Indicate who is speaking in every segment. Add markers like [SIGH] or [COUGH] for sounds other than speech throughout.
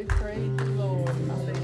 Speaker 1: We praise you, Lord. Hallelujah.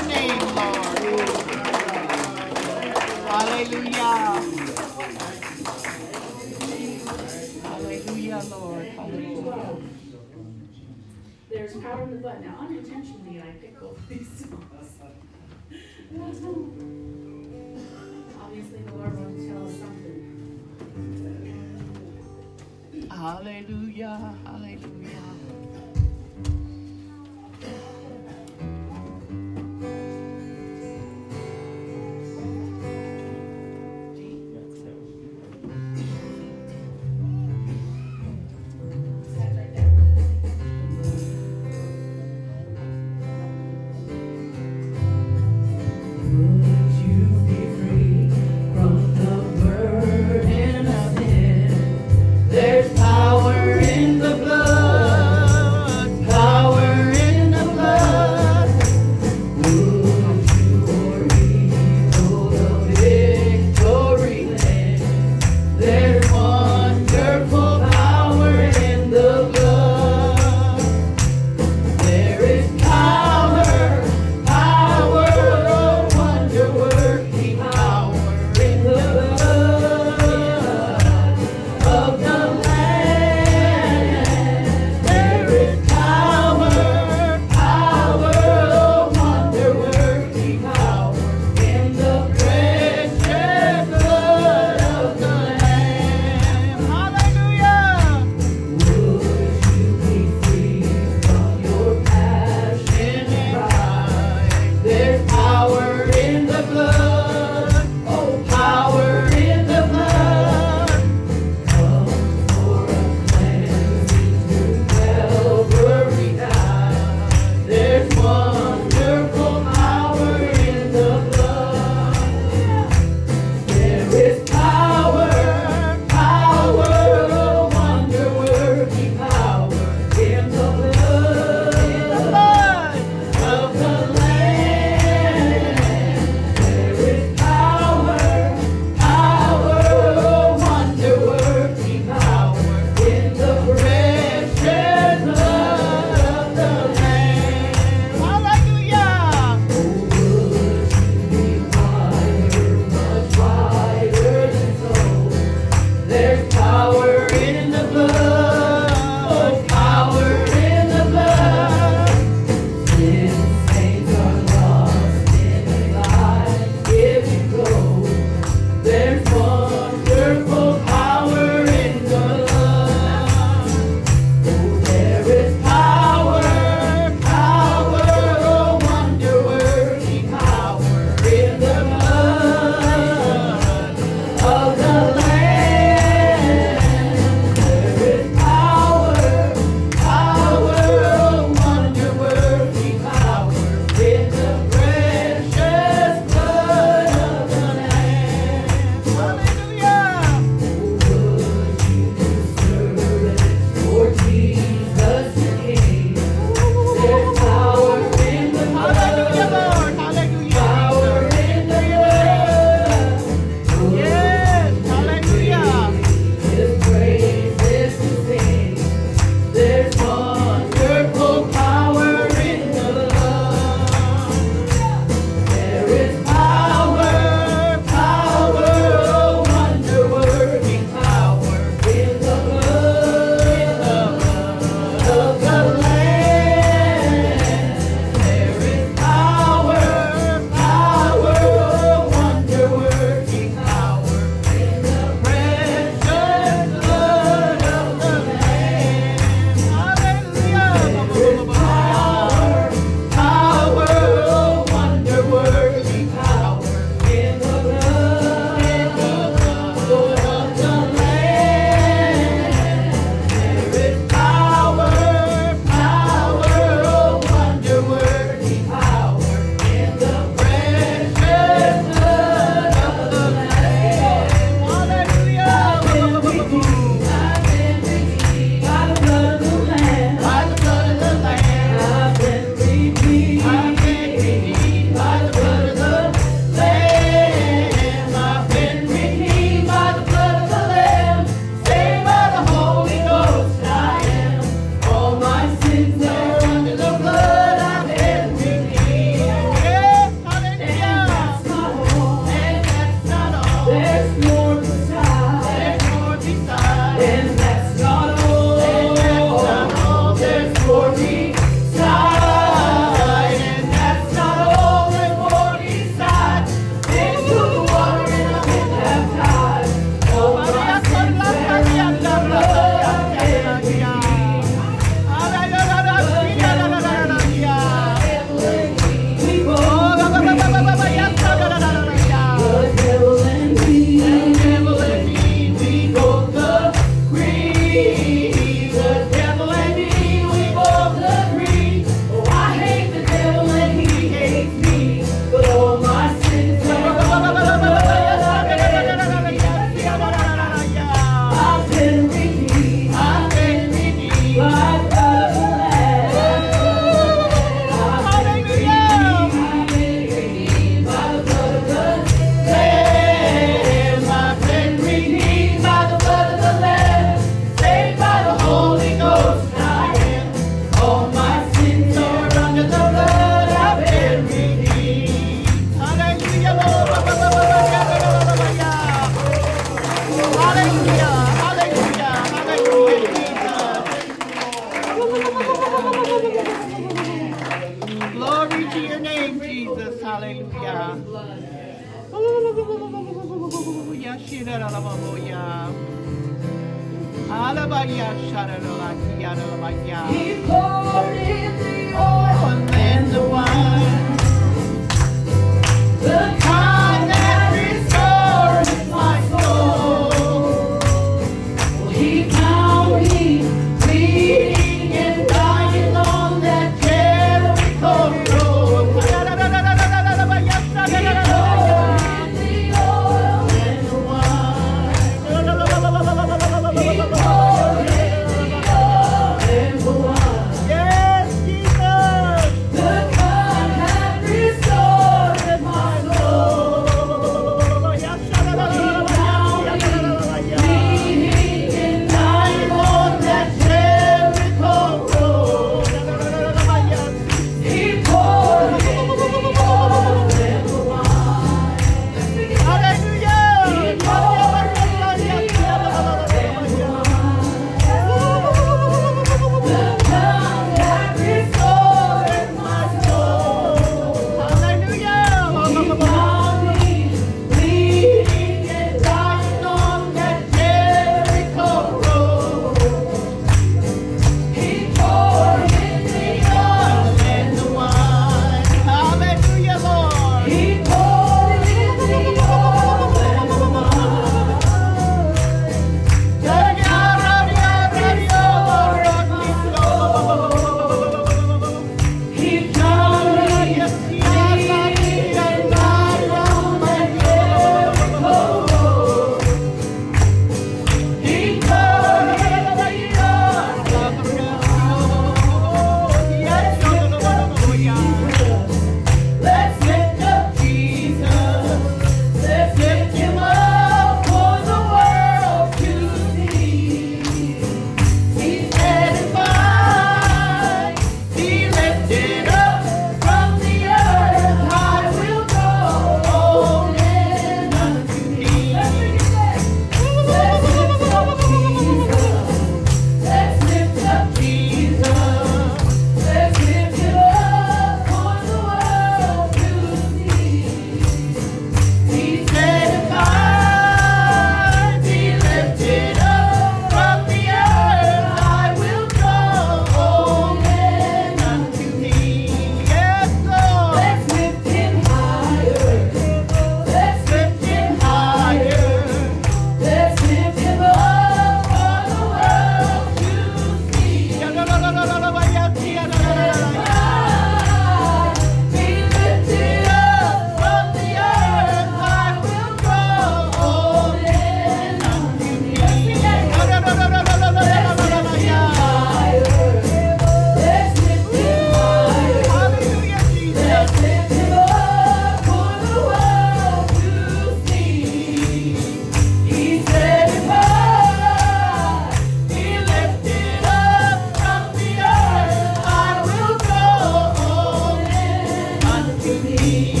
Speaker 2: Me.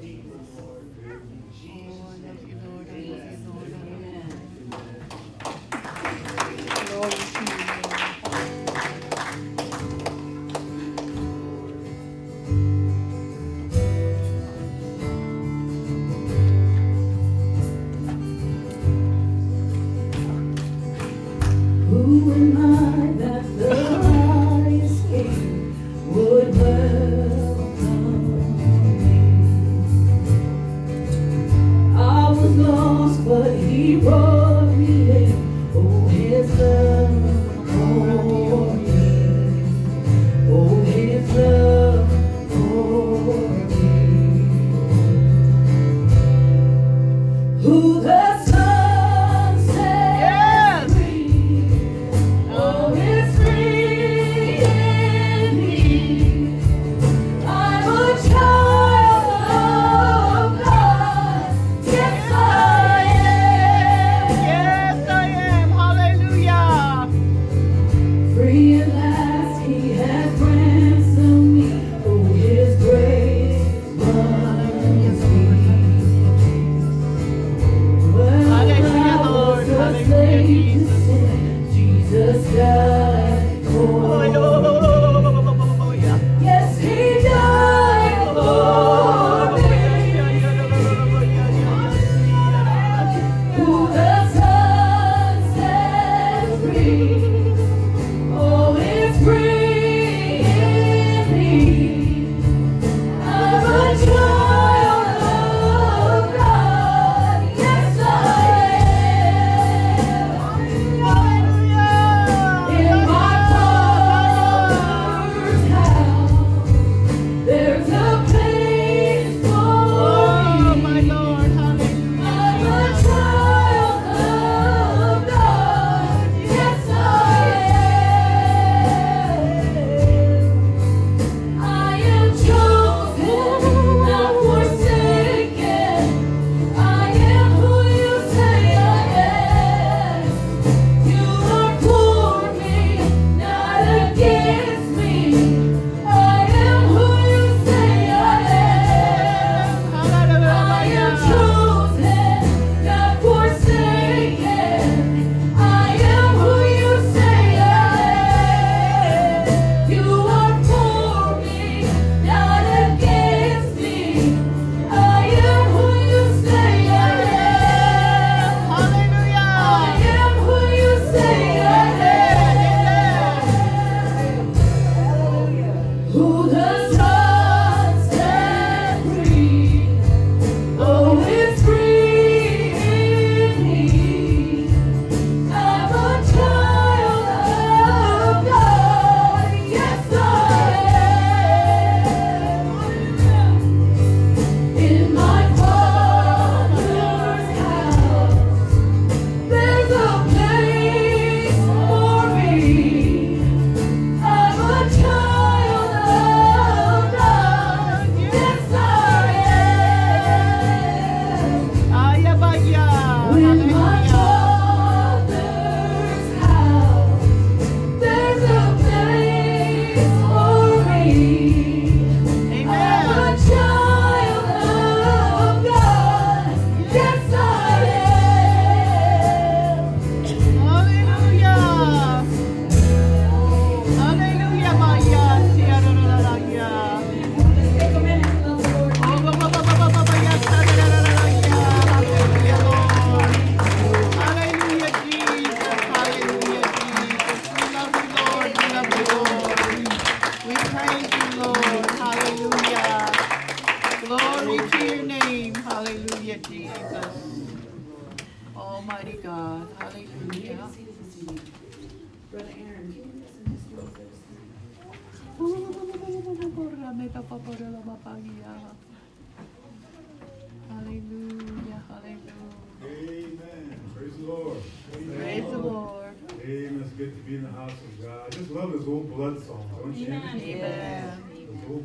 Speaker 1: Lord.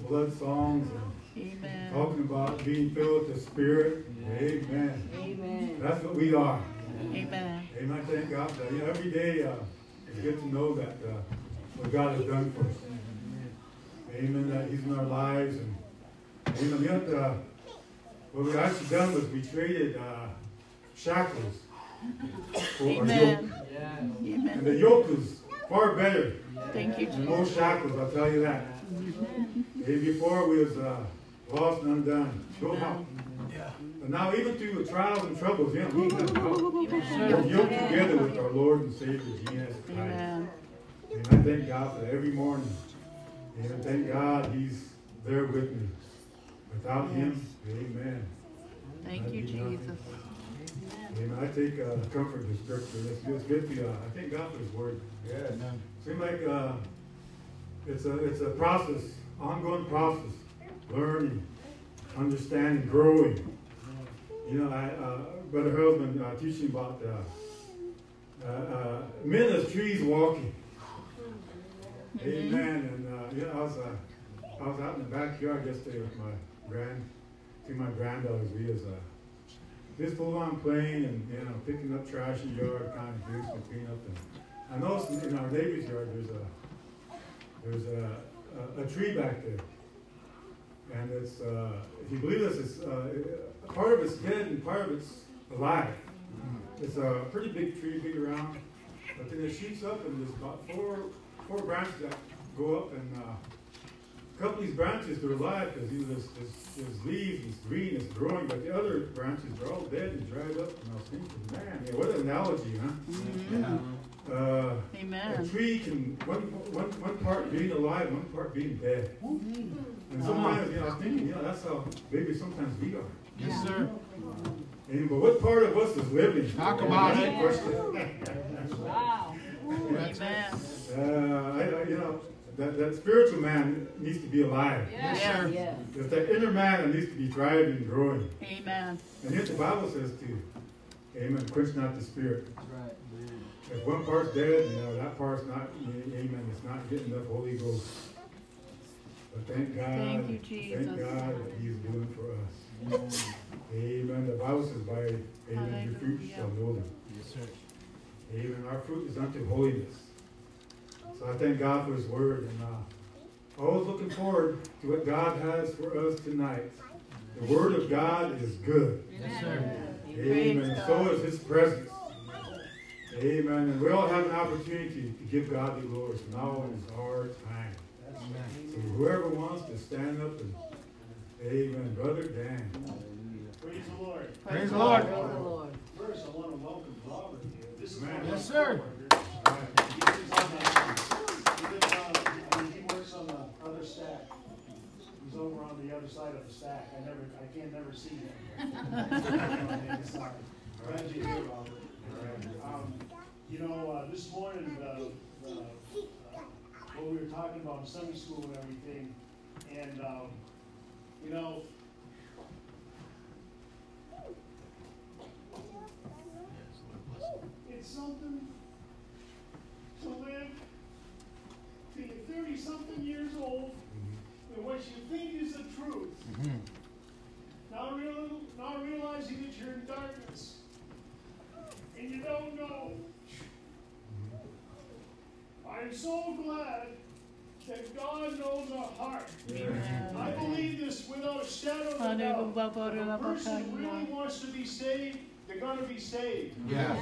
Speaker 3: Blood songs and
Speaker 2: Amen.
Speaker 3: talking about being filled with the Spirit. Amen.
Speaker 4: Amen.
Speaker 3: That's what we are.
Speaker 2: Amen.
Speaker 3: Amen. Thank God that you know, every day uh, it's good to know that uh, what God has done for us. Amen. That He's in our lives and Amen. Yet, uh, what we actually done was we traded uh, shackles for a yoke.
Speaker 2: Amen.
Speaker 3: And the yoke is far better
Speaker 2: Thank you,
Speaker 3: than
Speaker 2: Jesus.
Speaker 3: most shackles, I'll tell you that. Day before we was uh, lost and undone. Go out. And now even through the trials and troubles, yeah, we have help. We're yoked together with our Lord and Savior Jesus Christ.
Speaker 2: Amen.
Speaker 3: And I thank God for every morning. And I thank God He's there with me. Without Him, Amen.
Speaker 2: Thank you, Jesus.
Speaker 3: Amen. I take uh, comfort in the scripture. It's, it's good to, uh, I thank God for His word. Yes. Seems like uh, it's a it's a process, ongoing process, learning, understanding, growing. You know, I uh, Brother been uh, teaching about uh, uh, uh, men as trees walking. Amen. And uh, you know, I was uh, I was out in the backyard yesterday with my grand, of my granddaughters. We was uh, just full on playing and you know picking up trash in the yard, kind of doing some cleanup. And I noticed in our neighbor's yard there's a there's a, a, a tree back there, and it's uh, if you believe this, it's uh, part of it's dead and part of it's alive. It's a pretty big tree, big around, But then it shoots up and there's about four four branches that go up and uh, a couple of these branches they're alive because you know, there's, there's, there's leaves, it's green, it's growing, but the other branches are all dead and dried up. And I was thinking, man, yeah, what an analogy, huh? Uh, a tree can one, one, one part being alive, one part being dead. And sometimes, you know, I was thinking, you know, that's how maybe sometimes we are.
Speaker 5: Yes, sir.
Speaker 3: And, but what part of us is living?
Speaker 5: Talk about
Speaker 3: That's
Speaker 5: it.
Speaker 3: the.
Speaker 2: Wow.
Speaker 5: That's
Speaker 2: Amen.
Speaker 3: Uh, I, I, you know, that, that spiritual man needs to be alive.
Speaker 5: Yes, sir.
Speaker 4: Yeah.
Speaker 3: There's that inner man that needs to be thriving and growing.
Speaker 2: Amen.
Speaker 3: And yet the Bible says to, amen, quench not the spirit. If one part's dead, you know, that part's not, amen, it's not getting enough Holy Ghost. But thank God,
Speaker 2: Thank you,
Speaker 3: thank
Speaker 2: Jesus.
Speaker 3: God that He's doing for us. Amen. The Bible says, by, amen, your fruit shall know them.
Speaker 5: Yes, sir.
Speaker 3: Amen. Our fruit is unto holiness. So I thank God for His Word, and uh, always looking forward to what God has for us tonight. The Word of God is good.
Speaker 5: Yes, sir.
Speaker 3: Amen.
Speaker 2: Praise
Speaker 3: And so is His presence. Amen. And we all have an opportunity to give God the glory. So now is our time.
Speaker 5: Amen.
Speaker 3: So whoever wants to stand up and, Amen. Brother Dan.
Speaker 6: Praise the Lord.
Speaker 5: Praise the Lord.
Speaker 4: Praise the Lord.
Speaker 6: First, I want to welcome Robert here. This is
Speaker 3: Man.
Speaker 5: Yes,
Speaker 6: my
Speaker 5: sir.
Speaker 6: coworkers.
Speaker 3: All right.
Speaker 6: He lives on the, he I mean, he works on the other stack. He's over on the other side of the stack. I never, I can't never see him. [LAUGHS] Glad you're here, Robert. Um, You know, uh, this morning, uh, uh, uh, what we were talking about in Sunday school and everything, and, um, you know, it's something to live till you're thirty-something years old, and what you think is the truth, now real, realizing that you're in darkness, and you don't know. I'm so glad that God knows our heart. I believe this without a shadow of a doubt. If a person really wants to be saved, they're gonna be saved.
Speaker 5: Yeah.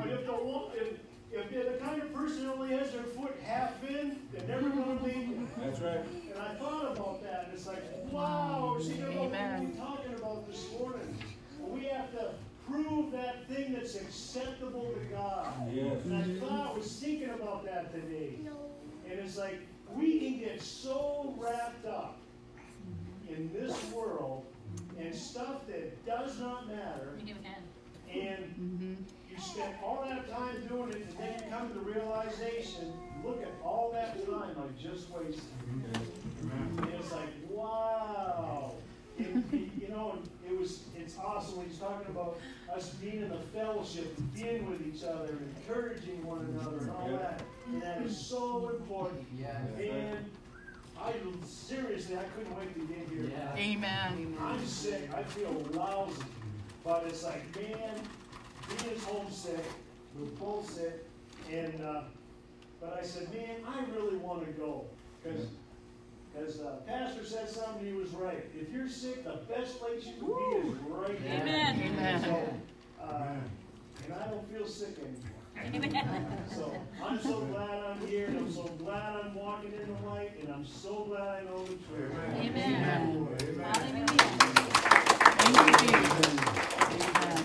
Speaker 6: But if the if, if they're the kind of person who only has their foot half in, they're never gonna leave you.
Speaker 3: That's right.
Speaker 6: And I thought about that, and it's like, wow, see, you know what
Speaker 2: Amen.
Speaker 6: we're talking about this morning. We have to prove that thing that's acceptable to God.
Speaker 3: Yes.
Speaker 6: And I thought, I was thinking about that today. And it's like, we can get so wrapped up in this world and stuff that does not matter. And you spend all that time doing it, and then you come to the realization, look at all that time I just wasted. And it's like, wow. And, you know, and it was, it's awesome when he's talking about us being in the fellowship, and being with each other, and encouraging one another, and all that. And that is so important. And I seriously, I couldn't wait to get here.
Speaker 2: Amen.
Speaker 6: I'm sick. I feel lousy. But it's like, man, he is homesick, we're both sick, and uh, but I said, man, I really want to go because. As the Pastor said something, he was right. If you're sick, the best place you can be is right here.
Speaker 2: Amen. Amen.
Speaker 6: So, uh, and I don't feel sick anymore. So I'm so glad I'm here, and I'm so glad I'm walking in the light, and I'm so glad I know the truth.
Speaker 2: Amen.
Speaker 3: Amen.
Speaker 2: Thank you, Jesus. Amen.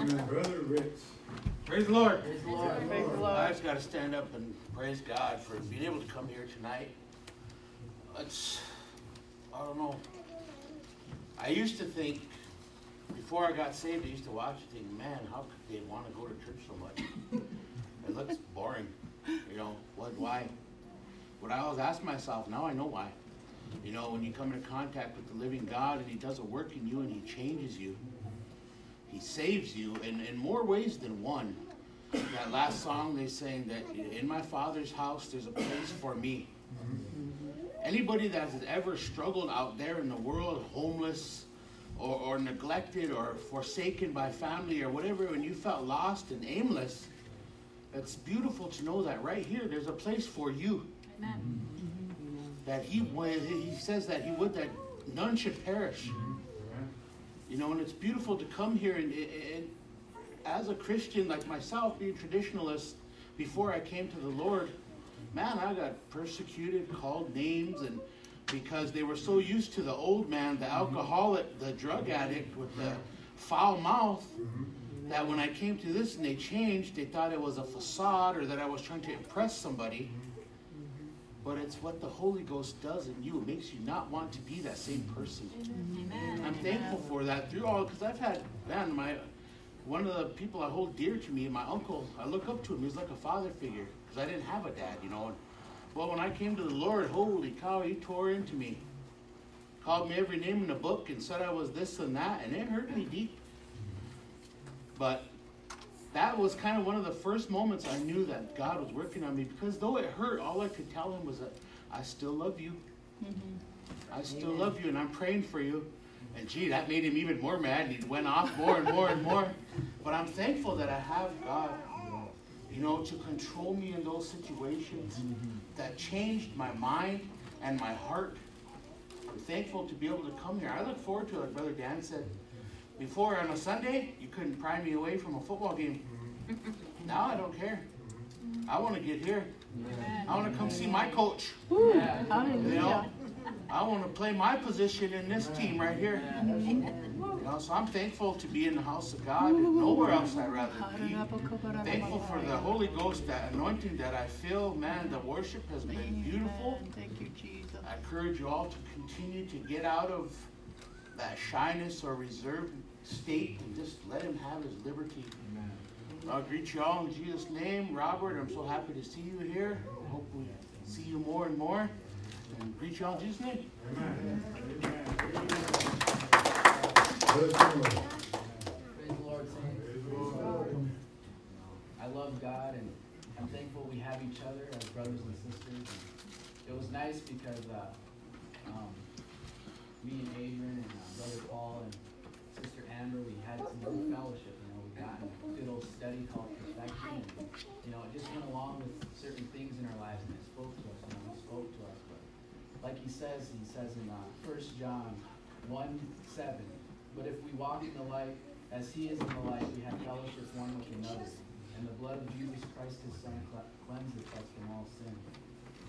Speaker 3: Amen. Brother Rich.
Speaker 5: Praise the Lord.
Speaker 2: Praise the
Speaker 7: I
Speaker 2: Lord.
Speaker 7: I just got to stand up and praise God for being able to come here tonight. It's, I don't know. I used to think, before I got saved, I used to watch and think, man, how could they want to go to church so much? [LAUGHS] It looks boring. You know, what, why? What I always ask myself, now I know why. You know, when you come into contact with the living God and He does a work in you and He changes you, He saves you in, in more ways than one. That last song they sang that in my father's house there's a place for me. Mm-hmm. Anybody that has ever struggled out there in the world, homeless or, or neglected or forsaken by family or whatever, when you felt lost and aimless, it's beautiful to know that right here there's a place for you. That he he says that he would that none should perish. You know, and it's beautiful to come here and, and as a Christian like myself, being traditionalist, before I came to the Lord, man, I got persecuted, called names, and because they were so used to the old man, the mm-hmm. alcoholic, the drug addict with the foul mouth, mm-hmm. that when I came to this and they changed, they thought it was a facade or that I was trying to impress somebody. Mm-hmm. But it's what the Holy Ghost does in you. It makes you not want to be that same person. I'm thankful for that through all because I've had man my one of the people I hold dear to me, my uncle. I look up to him. He's like a father figure because I didn't have a dad, you know. And, well, when I came to the Lord, holy cow, he tore into me, called me every name in the book, and said I was this and that, and it hurt me deep. But that was kind of one of the first moments I knew that God was working on me because though it hurt, all I could tell him was that I still love you. Mm-hmm. I still love you, and I'm praying for you. And gee, that made him even more mad, and he went off more and more and more. But I'm thankful that I have God, you know, to control me in those situations that changed my mind and my heart. I'm thankful to be able to come here. I look forward to it, like Brother Dan said. Before on a Sunday, you couldn't pry me away from a football game. [LAUGHS] Now I don't care. I want to get here. I want to come see my coach.
Speaker 2: Woo,
Speaker 7: You know, I want to play my position in this team right here. You know, so I'm thankful to be in the house of God. and Nowhere else I'd rather be. Thankful for the Holy Ghost, that anointing that I feel. Man, the worship has been beautiful.
Speaker 2: Thank you, Jesus.
Speaker 7: I encourage you all to continue to get out of that shyness or reserved state and just let Him have His liberty. I'll greet you all in Jesus' name. Robert, I'm so happy to see you here. I hope we see you more and more. And greet you all in Jesus' name.
Speaker 3: Praise the Lord.
Speaker 8: I love God and I'm thankful we have each other as brothers and sisters. And it was nice because uh, um, me and Adrian and uh, Brother Paul and Sister Amber, we had some good fellowship. You know, we got a good old study called Perfection. And, you know, it just went along with certain things in our lives and it spoke to us. Know, it spoke to us. But like he says, he says in uh, 1 John 1 7, but if we walk in the light as he is in the light, we have fellowship one with another. And the blood of Jesus Christ, his son, cle- cleanses us from all sin.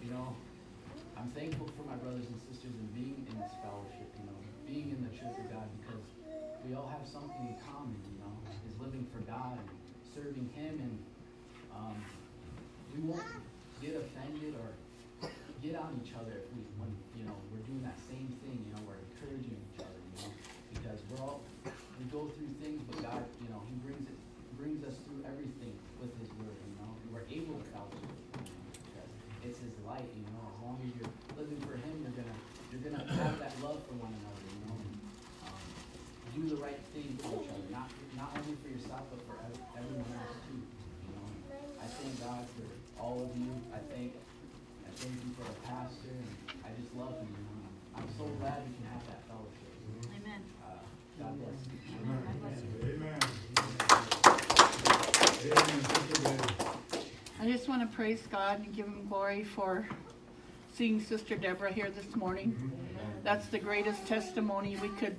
Speaker 8: You know, I'm thankful for my brothers and sisters and being in this fellowship, you know, being in the church of God because we all have something in common, you know, is living for God and serving him and um, we won't get offended or get on each other if we, when, you know, we're doing that same thing, you know, we're encouraging each other, because we're all, we go through things, but God, you know, He brings it, brings us through everything with His Word, you know, and we're able to fellowship, you because it's His light, you know, as long as you're living for Him, you're gonna, you're gonna have that love for one another, you know, and, um, do the right thing for each other, not, not only for yourself, but for everyone else too, you know, I thank God for all of you, I thank I thank you for the pastor, and I just love. You know? I'm so glad we can have that
Speaker 2: I just want to praise God and give Him glory for seeing Sister Deborah here this morning. That's the greatest testimony we could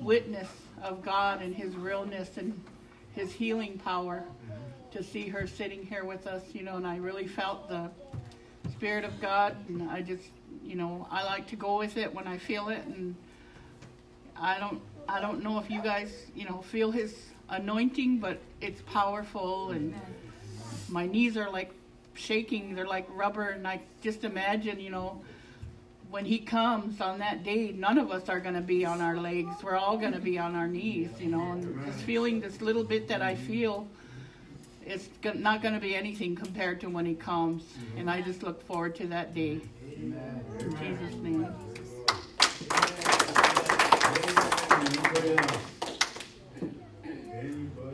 Speaker 2: witness of God and His realness and His healing power. To see her sitting here with us, you know, and I really felt the Spirit of God, and I just, you know, I like to go with it when I feel it, and I don't, I don't know if you guys, you know, feel His anointing, but it's powerful and my knees are like shaking. They're like rubber and i just imagine you know when he comes on that day none of us are going to be on our legs. We're all going to be on our knees you know and just feeling this little bit that i feel it's not going to be anything compared to when he comes. And i just look forward to that day. In jesus name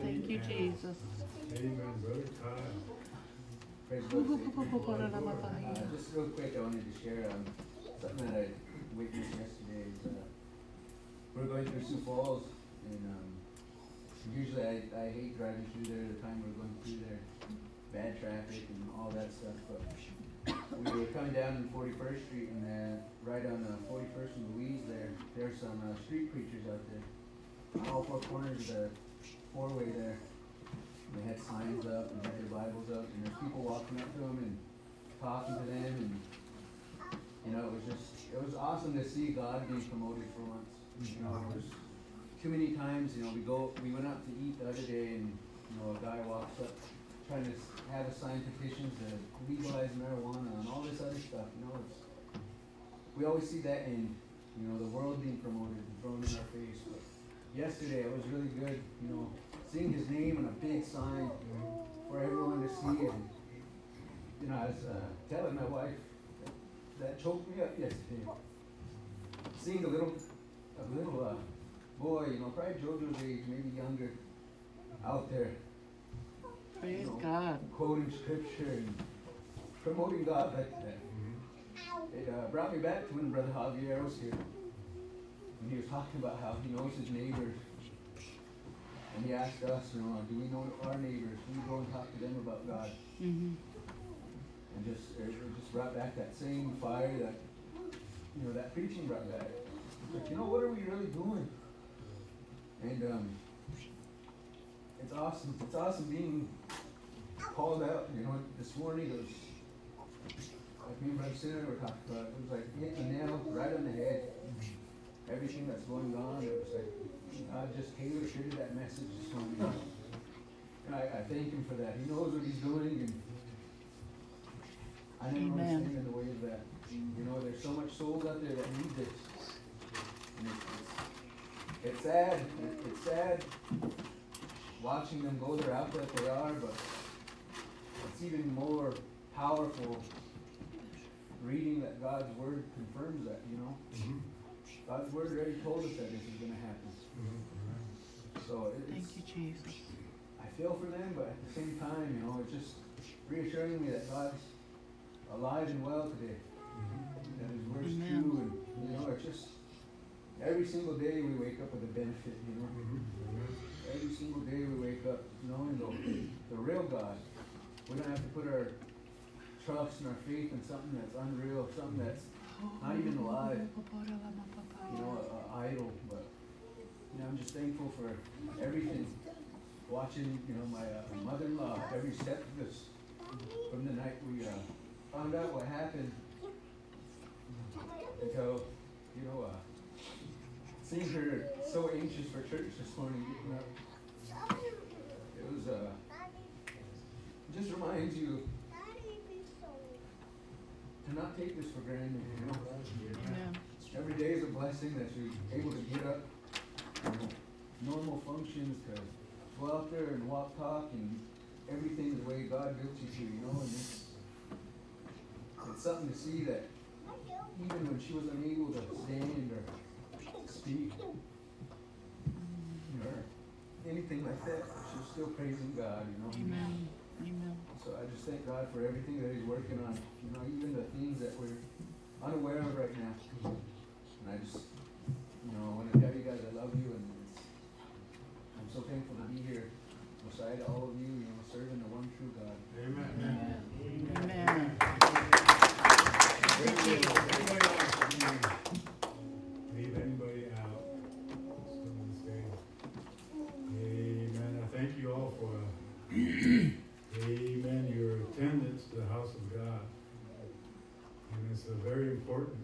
Speaker 2: thank you jesus
Speaker 3: Amen.
Speaker 9: Uh, just real quick, I wanted to share um, something that I witnessed yesterday. Is, uh, we're going through Sioux Falls, and um, usually I, I hate driving through there. The time we're going through there, bad traffic and all that stuff. But we were coming down on 41st Street, and uh, right on uh, 41st and Louise, there, there's some uh, street preachers out there. All four corners of the four-way there. They had signs up and had their Bibles up, and there's people walking up to them and talking to them, and you know, it was just it was awesome to see God being promoted for once. You know, it was too many times. You know, we go we went out to eat the other day, and you know, a guy walks up trying to have sign petitions to legalize marijuana and all this other stuff. You know, it's we always see that in you know the world being promoted and thrown in our face. But yesterday it was really good. You know, seeing his name on a big sign for everyone to see, and you know, I was uh, telling my wife that, that choked me up yesterday. Seeing a little, a little uh, boy, you know, probably JoJo's age, maybe younger, out there
Speaker 2: Praise God.
Speaker 9: quoting scripture and promoting God like that. It uh, brought me back to when Brother Javier was here. And he was talking about how he knows his neighbors. And he asked us, you know, do we know our neighbors? Do We go and talk to them about God.
Speaker 2: hmm
Speaker 9: And just it it just brought back that same fire that you know that preaching brought back. It's like, you know, what are we really doing? And um, it's awesome. It's awesome being called out. You know, this morning it was like me and Brother Sinner were talking about. It was like hitting the nail right on the head. Everything that's going on. It was like God just tailor fitted that message this morning. And I, I thank him for that. He knows what he's doing and I never want to stand in the way of that. You know, there's so much souls out there that need this. It's, it's, it's sad. It- It's sad watching them go the route that they are, but it's even more powerful reading that God's word confirms that, you know. Mm-hmm. God's word already told us that this is going to happen. Mm-hmm. So it's,
Speaker 2: Thank you, Jesus.
Speaker 9: I feel for them, but at the same time, you know, it's just reassuring me that God's alive and well today. Mm-hmm. That His word's
Speaker 2: Amen.
Speaker 9: true, and you know, it's just every single day we wake up with a benefit. You know, every single day we wake up knowing the the real God. We don't have to put our trust and our faith in something that's unreal, something that's not even alive. You know, a, a idol. But you know, I'm just thankful for everything. Watching, you know, my uh, mother-in-law every step of this from the night we uh, found out what happened until, you know, uh, seeing her so anxious for church this morning. It was, uh, just reminds you to not take this for granted, you know. Every day is a blessing that you're able to get up, normal functions, to go out there and walk, talk, and everything the way God built you to, you know, and it's, it's something to see that even when she was unable to stand or speak or anything like that, She's still praising God, you know.
Speaker 2: Amen. Amen.
Speaker 9: So I just thank God for everything that He's working on, you know, even the things that we're unaware of right now. And I just, you know, I want to tell you guys I love you, and I'm so thankful to be here beside all of you, you know, serving the one true God.
Speaker 3: Amen.
Speaker 2: Amen.
Speaker 3: Amen. And uh, very important.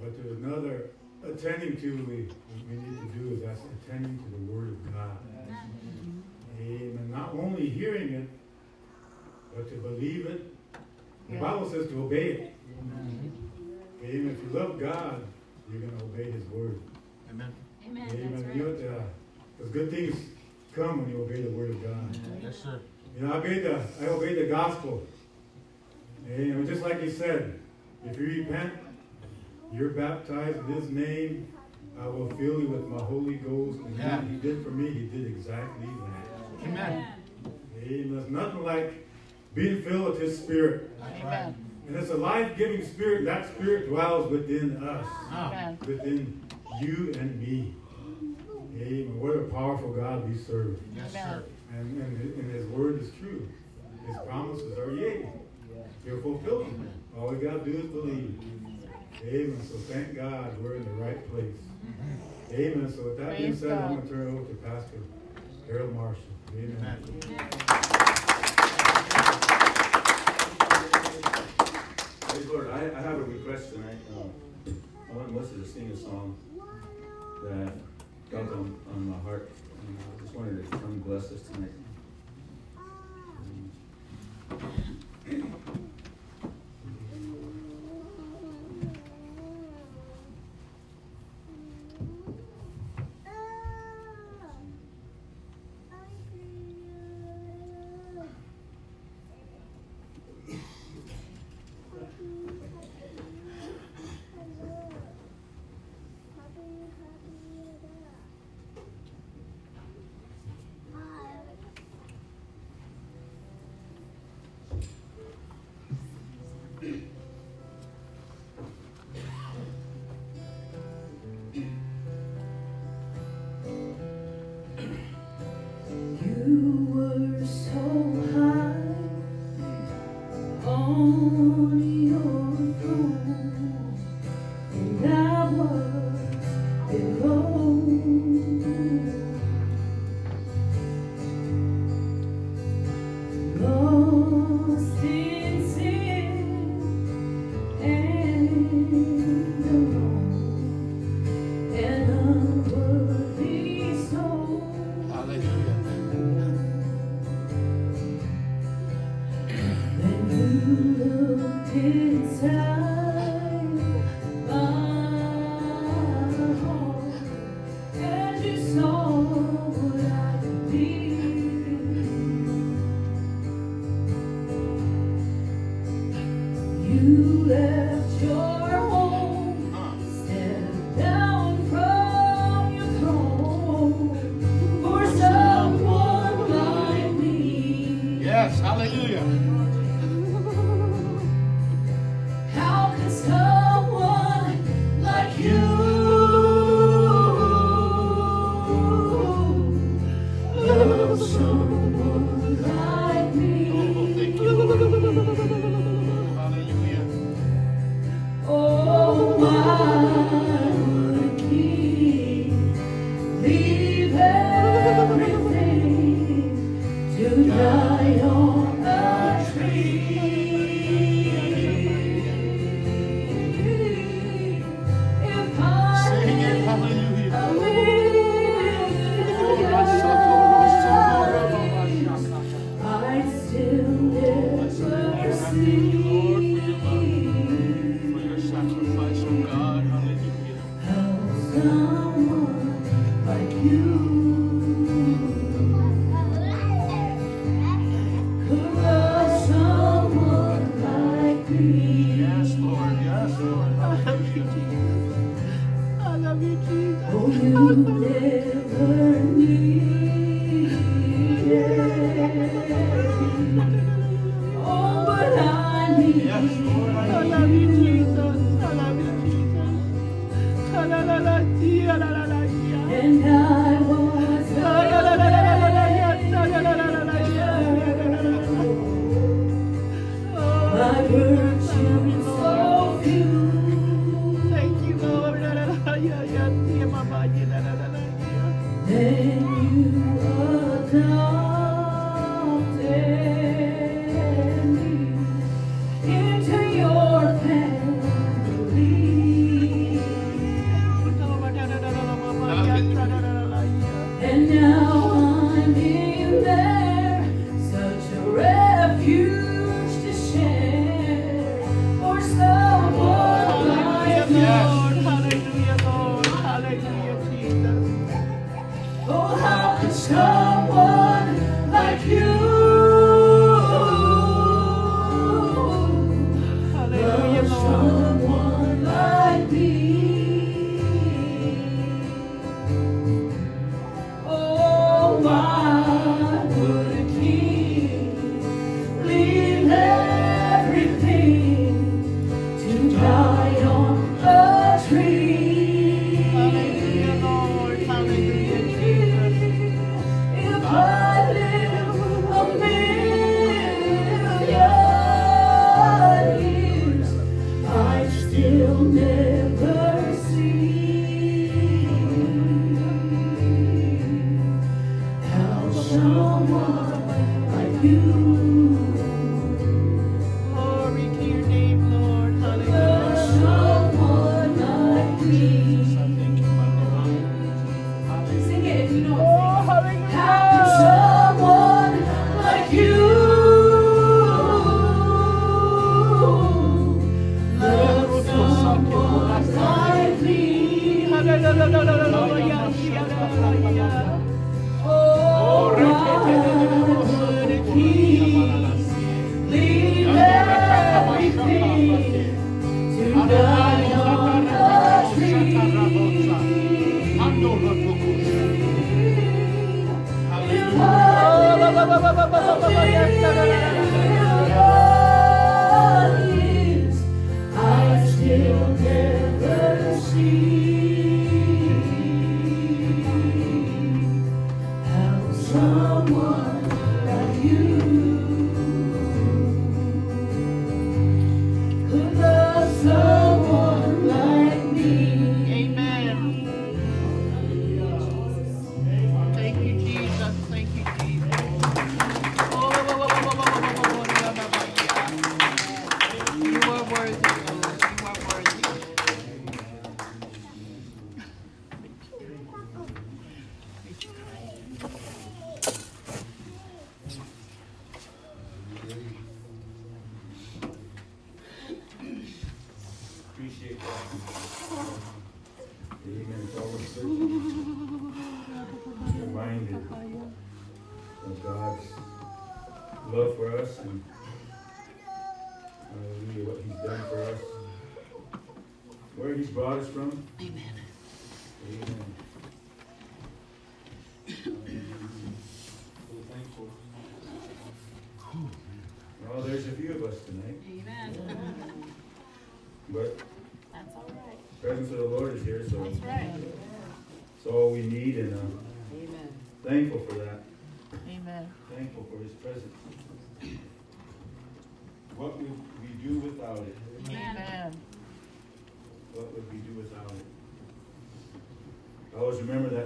Speaker 3: But there's another attending to we, we need to do is that's attending to the word of God. Amen. Not only hearing it, but to believe it. The
Speaker 2: Yeah.
Speaker 3: Bible says to obey it. Amen. If you love God, you're going to obey His word.
Speaker 5: Amen.
Speaker 4: Amen,
Speaker 3: Amen.
Speaker 4: that's
Speaker 3: You know,
Speaker 4: right.
Speaker 3: uh, because good things come when you obey the word of God.
Speaker 5: Yes, sir.
Speaker 3: You know, I obey the I obey the gospel. Amen. Just like He said, if you repent, you're baptized in His name. I will fill you with my Holy Ghost. And
Speaker 5: Yeah.
Speaker 3: He did for me. He did exactly that.
Speaker 5: Amen.
Speaker 3: Amen. There's nothing like being filled with His Spirit.
Speaker 2: Amen.
Speaker 3: And it's a life-giving spirit. That spirit dwells within us,
Speaker 2: Amen.
Speaker 3: within you and me. Amen. What a powerful God we serve.
Speaker 5: yes, sir.
Speaker 3: And, and, and His word is true. His promises are yea. He'll fulfill them. All we got to do is believe. Amen. So thank God we're in the right place. Mm-hmm. Amen. So with that being said, I'm going to turn it over to Pastor Harold Marshall. Amen.
Speaker 10: Amen. Praise Lord. I, I, have a request tonight. Um, I want Melissa to sing a song that got on, on my heart. And I just wanted to come bless us tonight.
Speaker 1: Um, [CLEARS THROAT] someone like you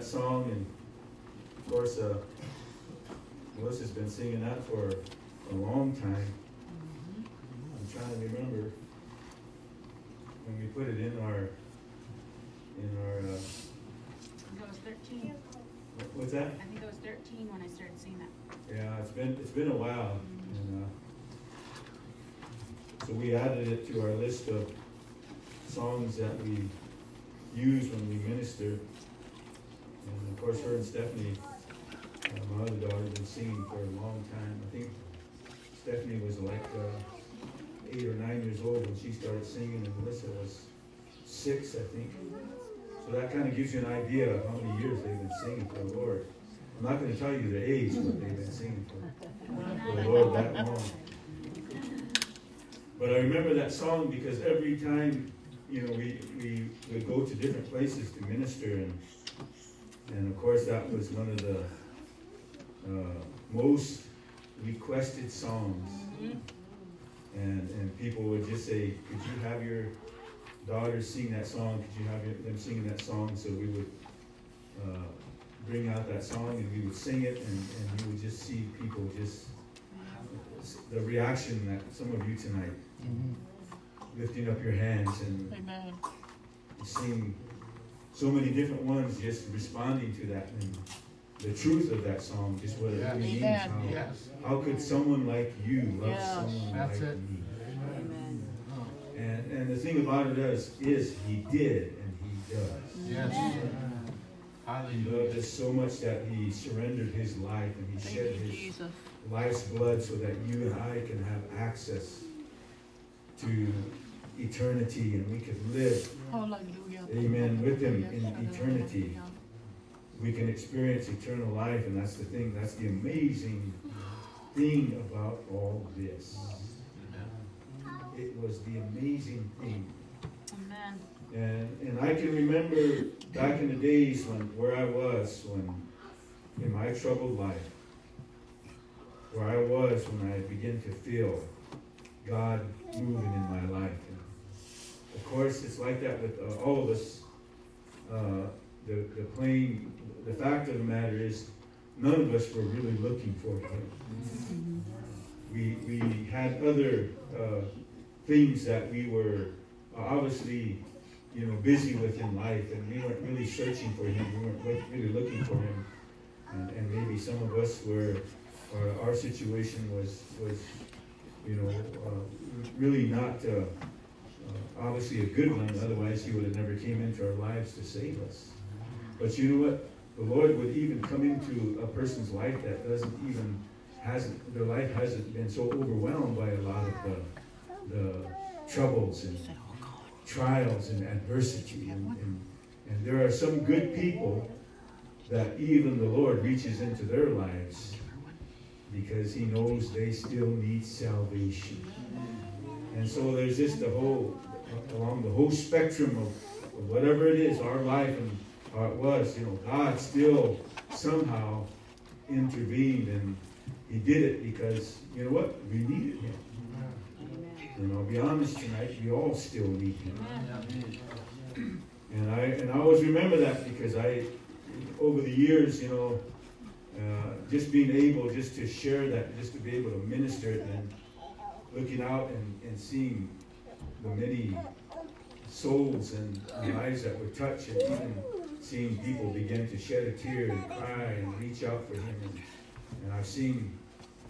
Speaker 11: that song, and of course, uh, Melissa's been singing that for a long time. I'm trying to remember when we put it in our, in our, uh,
Speaker 1: I think I was thirteen.
Speaker 11: what- what's that?
Speaker 1: I think I was thirteen when I started seeing that.
Speaker 11: Yeah, it's been, it's been a while, and, uh, so we added it to our list of songs that we use when we minister. And of course, her and Stephanie, uh, my other daughter, have been singing for a long time. I think Stephanie was like, uh, eight or nine years old when she started singing, and Melissa was six, I think. So that kind of gives you an idea of how many years they've been singing for the Lord. I'm not gonna tell you their age, but they've been singing for, for the Lord that long. But I remember that song because every time, you know, we, we would go to different places to minister and, and of course that was one of the, uh, most requested songs. And, and people would just say, could you have your daughters sing that song? Could you have your- them singing that song? So we would, uh, bring out that song and we would sing it and, and you would just see people just, the reaction that some of you tonight, lifting up your hands and
Speaker 2: Amen.
Speaker 11: seeing so many different ones just responding to that and the truth of that song, just what it
Speaker 7: Yeah.
Speaker 11: really means. How,
Speaker 7: Yes.
Speaker 11: how could someone like you love
Speaker 2: Yeah.
Speaker 11: someone
Speaker 7: That's
Speaker 11: like
Speaker 7: it.
Speaker 11: me?
Speaker 1: Amen.
Speaker 11: And, and the thing about it is, is he did and he does.
Speaker 7: Yes.
Speaker 11: He loved us so much that he surrendered his life and he
Speaker 2: Thank
Speaker 11: shed his
Speaker 2: Jesus.
Speaker 11: life's blood so that you and I can have access to eternity and we could live.
Speaker 2: Hallelujah.
Speaker 11: Amen. With him in eternity. We can experience eternal life and that's the thing, that's the amazing thing about all this. It was the amazing thing
Speaker 1: Amen.
Speaker 11: and, and I can remember back in the days when, where I was, when, in my troubled life, where I was when I began to feel God moving in my life. Of course, it's like that with uh, all of us. Uh, the, the plain, the fact of the matter is, none of us were really looking for Him. We, we had other uh, things that we were uh, obviously you know, busy with in life, and we weren't really searching for Him. We weren't really looking for Him, and, and maybe some of us were, or our situation was was, you know, uh, really not uh, obviously a good one. Otherwise, He would have never came into our lives to save us. But you know what? The Lord would even come into a person's life that doesn't even hasn't their life hasn't been so overwhelmed by a lot of the the troubles and trials and adversity. And, and, and there are some good people that even the Lord reaches into their lives because He knows they still need salvation. And so there's just a whole, along the whole spectrum of, of whatever it is, our life and how it was, you know, God still somehow intervened and He did it because, you know what, we needed Him. And I'll be honest tonight, we all still need Him. And I and I always remember that because I, over the years, you know, uh, just being able just to share that, just to be able to minister it, and looking out and, and seeing the many souls and lives that were touched, and even seeing people begin to shed a tear and cry and reach out for Him. And, and I've seen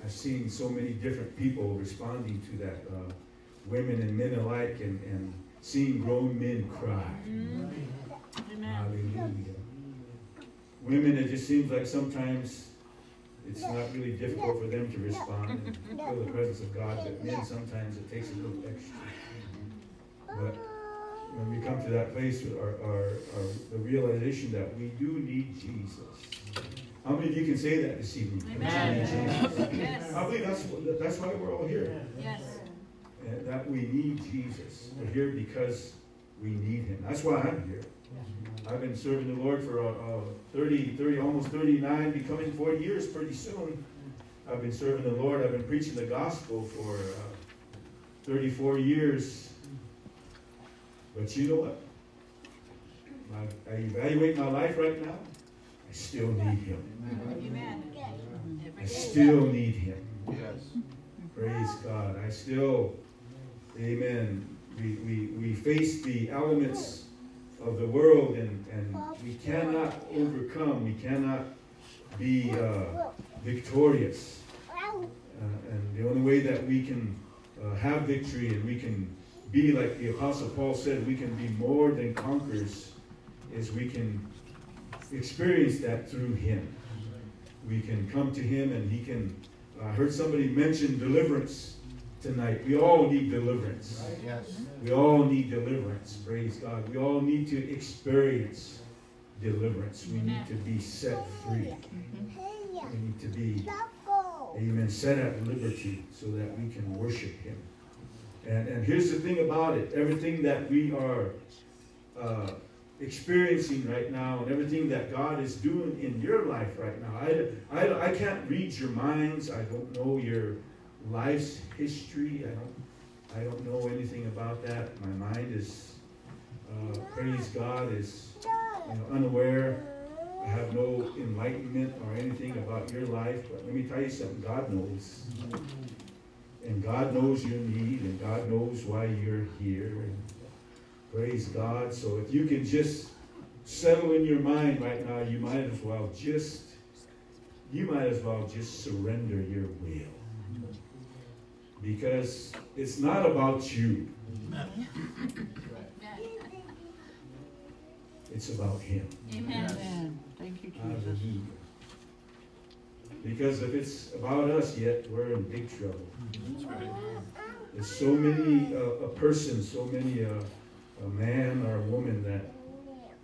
Speaker 11: I've seen so many different people responding to that, uh, women and men alike, and, and seeing grown men cry.
Speaker 1: Amen.
Speaker 11: Hallelujah. Women, it just seems like sometimes it's not really difficult for them to respond and feel the presence of God, but men, sometimes it takes a little extra. But when we come to that place, our, our, our, the realization that we do need Jesus. How many of you can say that this evening?
Speaker 1: Amen.
Speaker 11: We need Jesus.
Speaker 1: Yes.
Speaker 11: I believe that's, that's why we're all here.
Speaker 1: Yes.
Speaker 11: And that we need Jesus. We're here because we need him. That's why I'm here. I've been serving the Lord for uh, uh, 30, 30, almost 39, becoming 40 years pretty soon. I've been serving the Lord. I've been preaching the gospel for uh, 34 years. But you know what? I, I evaluate my life right now. I still need him.
Speaker 1: Amen.
Speaker 11: I still need him.
Speaker 7: Yes.
Speaker 11: Praise God. I still, amen. We, we, we face the elements of the world and, and we cannot overcome, we cannot be uh, victorious. Uh, and the only way that we can uh, have victory and we can be like the Apostle Paul said, we can be more than conquerors, is we can experience that through Him. We can come to Him and He can. I heard somebody mention deliverance tonight. We all need deliverance.
Speaker 7: Yes.
Speaker 11: We all need deliverance. Praise God. We all need to experience deliverance. We need to be set free. We need to be, amen, set at liberty so that we can worship Him. And, and here's the thing about it everything that we are uh, experiencing right now and everything that God is doing in your life right now, I, I, I can't read your minds. I don't know your life's history. I don't I don't know anything about that. My mind is, uh, praise God, is you know, unaware. I have no enlightenment or anything about your life. But let me tell you something God knows. And God knows your need, and God knows why you're here. And praise God. So if you can just settle in your mind right now, you might as well just, you might as well just surrender your will because it's not about you. It's about Him.
Speaker 1: Amen.
Speaker 2: Amen. Thank you, Jesus.
Speaker 11: Hallelujah. Because if it's about us yet, we're in big trouble.
Speaker 7: That's right.
Speaker 11: There's so many, uh, a person, so many, uh, a man or a woman that,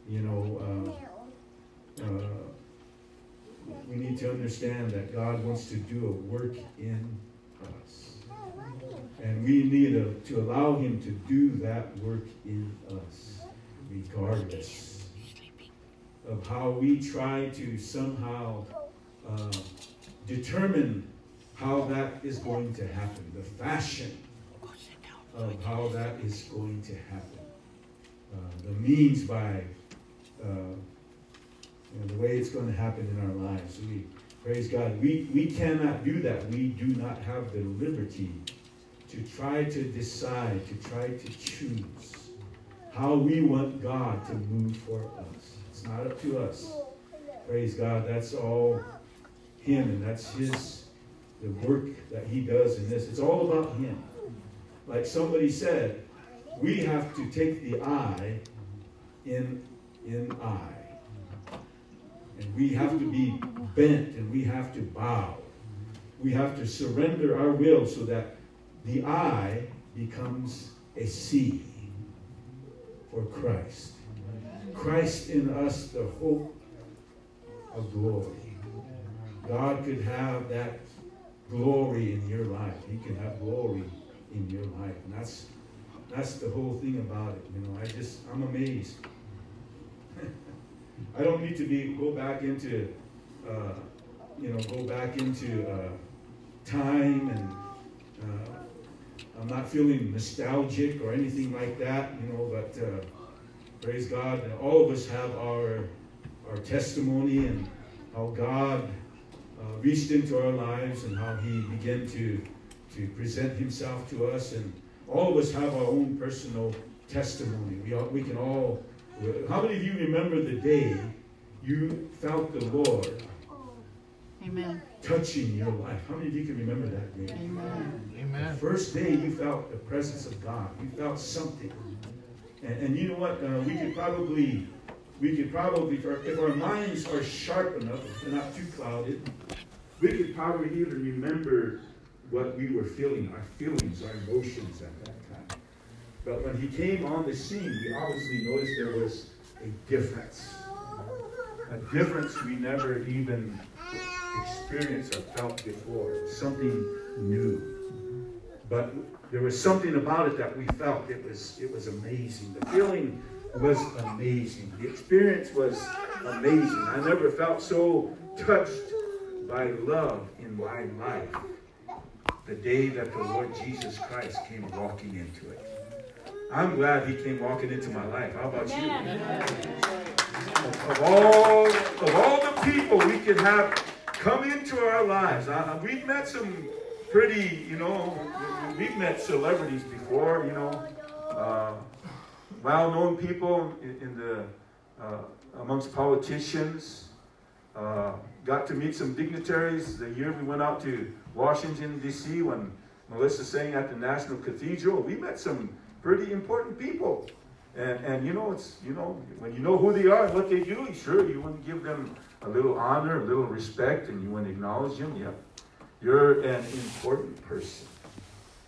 Speaker 11: you know, uh, uh, we need to understand that God wants to do a work in us. And we need to, to allow Him to do that work in us, regardless of how we try to somehow uh, determine how that is going to happen, the fashion of how that is going to happen, uh, the means by uh, you know, the way it's going to happen in our lives. We praise God. We we cannot do that. We do not have the liberty to try to decide, to try to choose how we want God to move for us. It's not up to us. Praise God. That's all Him, and that's His the work that He does in this. It's all about Him. Like somebody said, we have to take the I in in I. And we have to be bent and we have to bow. We have to surrender our will so that the I becomes a seed for Christ. Christ in us, the hope of glory. God could have that glory in your life. He can have glory in your life. And that's that's the whole thing about it. You know, I just I'm amazed. [LAUGHS] I don't need to be go back into uh, you know, go back into uh, time and uh, I'm not feeling nostalgic or anything like that, you know, but uh, praise God, that all of us have our our testimony and how God uh, reached into our lives and how He began to to present Himself to us, and all of us have our own personal testimony. We all, we can all. How many of you remember the day you felt the Lord
Speaker 2: Amen.
Speaker 11: touching your life? How many of you can remember that day?
Speaker 2: Amen.
Speaker 11: The
Speaker 7: Amen.
Speaker 11: first day you felt the presence of God. You felt something. And, and you know what? Uh, we could probably, we could probably, if our, minds are sharp enough, they're not too clouded, we could probably even remember what we were feeling, our feelings, our emotions at that time. But when he came on the scene, we obviously noticed there was a difference. A difference we never even experienced or felt before. Something new. But there was something about it that we felt. It was it was amazing. The feeling was amazing. The experience was amazing. I never felt so touched by love in my life the day that the Lord Jesus Christ came walking into it. I'm glad he came walking into my life. How about you? Of all, of all the people we could have come into our lives, uh, we've met some pretty, you know, we've met celebrities before, you know, uh, well-known people in, in the uh, amongst politicians. Uh, got to meet some dignitaries the year we went out to Washington D.C. when Melissa sang at the National Cathedral. We met some pretty important people. And, and you know, it's you know, when you know who they are and what they do, sure, you want to give them a little honor, a little respect, and you want to acknowledge them. Yeah, you're an important person.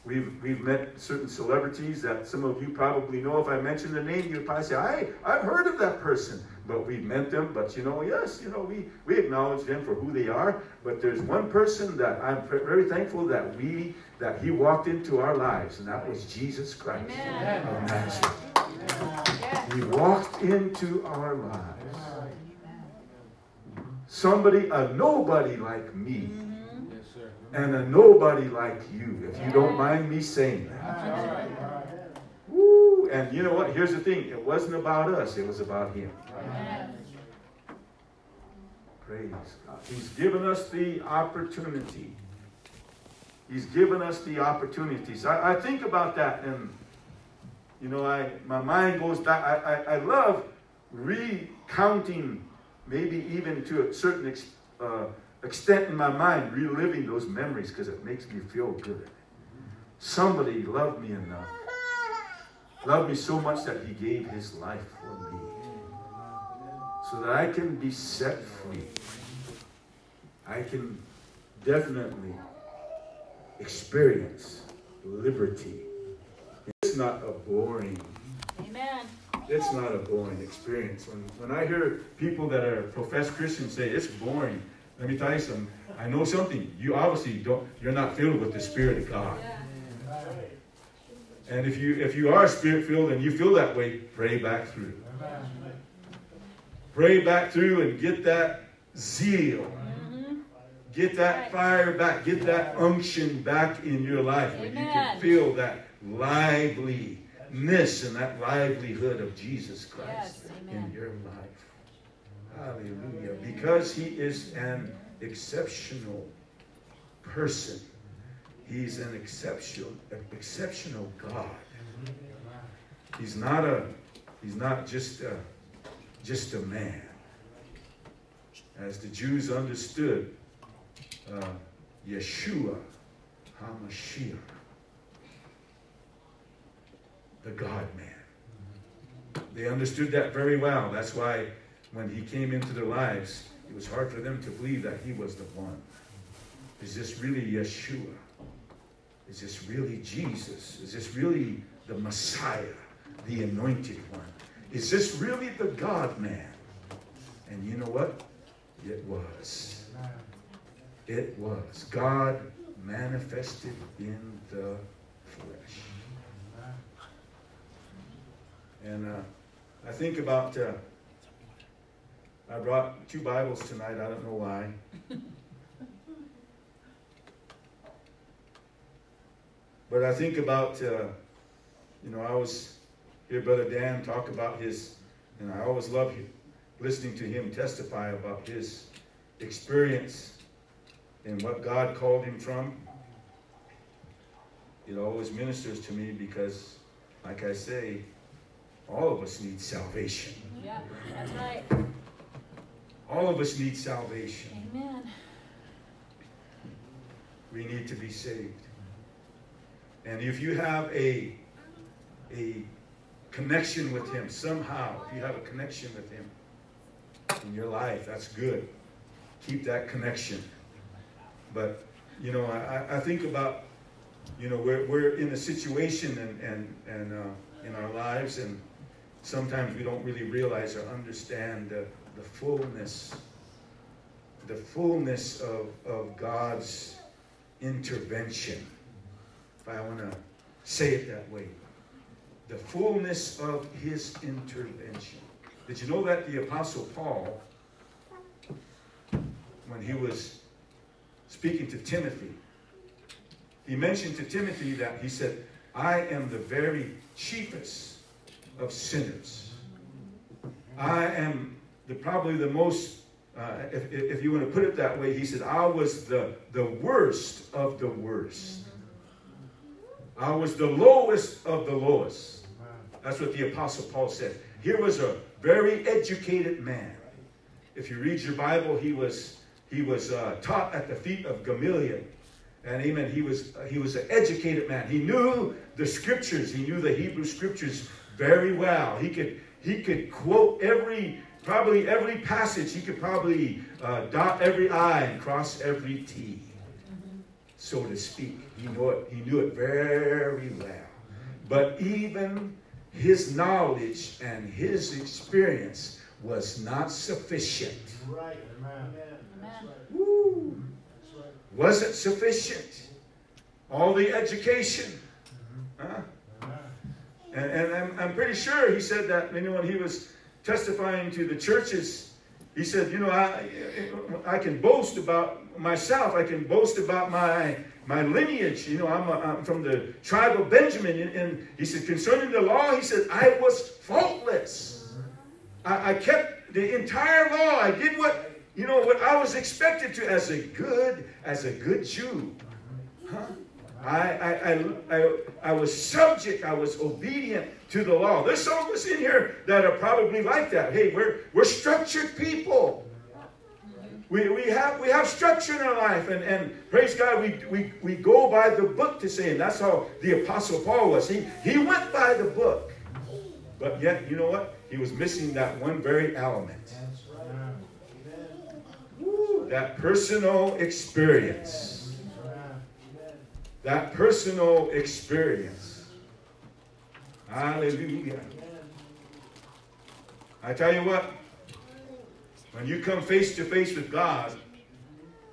Speaker 11: We've, we've met certain celebrities that some of you probably know. If I mention the name, you'd probably say, I, I've heard of that person. But we've met them. But you know, yes, you know, we, we acknowledge them for who they are. But there's one person that I'm very thankful that we, that he walked into our lives, and that was Jesus Christ
Speaker 1: Amen.
Speaker 11: Nazareth.
Speaker 1: Yes.
Speaker 11: He walked into our lives. Somebody, a nobody like me,
Speaker 7: sir.
Speaker 11: And a nobody like you, if you don't mind me saying that. Woo! And you know what? Here's the thing it wasn't about us, it was about Him. Praise God. He's given us the opportunity. He's given us the opportunities. I, I think about that and you know, I my mind goes back. I, I, I love recounting, maybe even to a certain extent. uh, extent in my mind, reliving those memories because it makes me feel good. Somebody loved me enough, loved me so much that he gave his life for me so that I can be set free. I can definitely experience liberty. It's not a boring
Speaker 1: Amen.
Speaker 11: it's not a boring experience. When, when I hear people that are professed Christians say it's boring, let me tell you something. I know something. You obviously don't. You're not filled with the Spirit of God. And if you if you are Spirit filled and you feel that way, pray back through. Pray back through and get that zeal. Mm-hmm. Get that fire back. Get that unction back in your life where you can feel that liveliness and that livelihood of Jesus Christ
Speaker 1: Yes,
Speaker 11: in your life. Hallelujah. Because he is an exceptional person. He's an exceptional exceptional God. He's not a he's not just a just a man. As the Jews understood, uh, Yeshua HaMashiach, the God man. They understood that very well. That's why when he came into their lives, it was hard for them to believe that he was the one. Is this really Yeshua? Is this really Jesus? Is this really the Messiah, the anointed one? Is this really the God man? And you know what? It was. It was. God manifested in the flesh. And uh, I think about, uh, I brought two Bibles tonight. I don't know why. but I think about, uh, you know, I was hear Brother Dan talk about his, and I always love listening to him testify about his experience and what God called him from. It always ministers to me because, like I say, all of us need salvation.
Speaker 1: Yeah, that's right.
Speaker 11: All of us need salvation.
Speaker 1: Amen.
Speaker 11: We need to be saved. And if you have a, a connection with Him somehow, if you have a connection with Him in your life, that's good. Keep that connection. But, you know, I, I think about, you know, we're, we're in a situation and, and, and uh, in our lives, and sometimes we don't really realize or understand the, the fullness, the fullness of, of God's intervention, if I want to say it that way. The fullness of his intervention. Did you know that the Apostle Paul, when he was speaking to Timothy, he mentioned to Timothy that he said, I am the very chiefest of sinners. I am the, probably the most, uh, if, if you want to put it that way, he said, I was the, the worst of the worst. I was the lowest of the lowest. That's what the Apostle Paul said. Here was a very educated man. If you read your Bible, he was he was uh, taught at the feet of Gamaliel, and amen. He was he was an educated man. He knew the scriptures. He knew the Hebrew scriptures very well. He could he could quote every probably every passage. He could probably uh, dot every I and cross every T, so to speak. He knew it. He knew it very well. But even his knowledge and his experience was not sufficient.
Speaker 6: Right. Amen.
Speaker 1: Amen.
Speaker 11: Woo. Wasn't sufficient. All the education. Huh? And, and I'm, I'm pretty sure he said that you know, when he was testifying to the churches, he said, you know, I, I can boast about myself. I can boast about my my lineage. You know, I'm, a, I'm from the tribe of Benjamin. And, he said, concerning the law, he said, I was faultless. I, I kept the entire law. I did what you know what I was expected to as a good as a good Jew. Huh? I, I, I, I, I was subject, I was obedient to the law. There's some of us in here that are probably like that. Hey, we're, we're structured people. We, we, have, we have structure in our life, and, and praise God, we, we, we go by the book to say, and that's how the Apostle Paul was. He, he went by the book. But yet, you know what? He was missing that one very element.
Speaker 6: Right.
Speaker 11: Woo, that personal experience. That personal experience. Hallelujah. I tell you what, when you come face to face with God,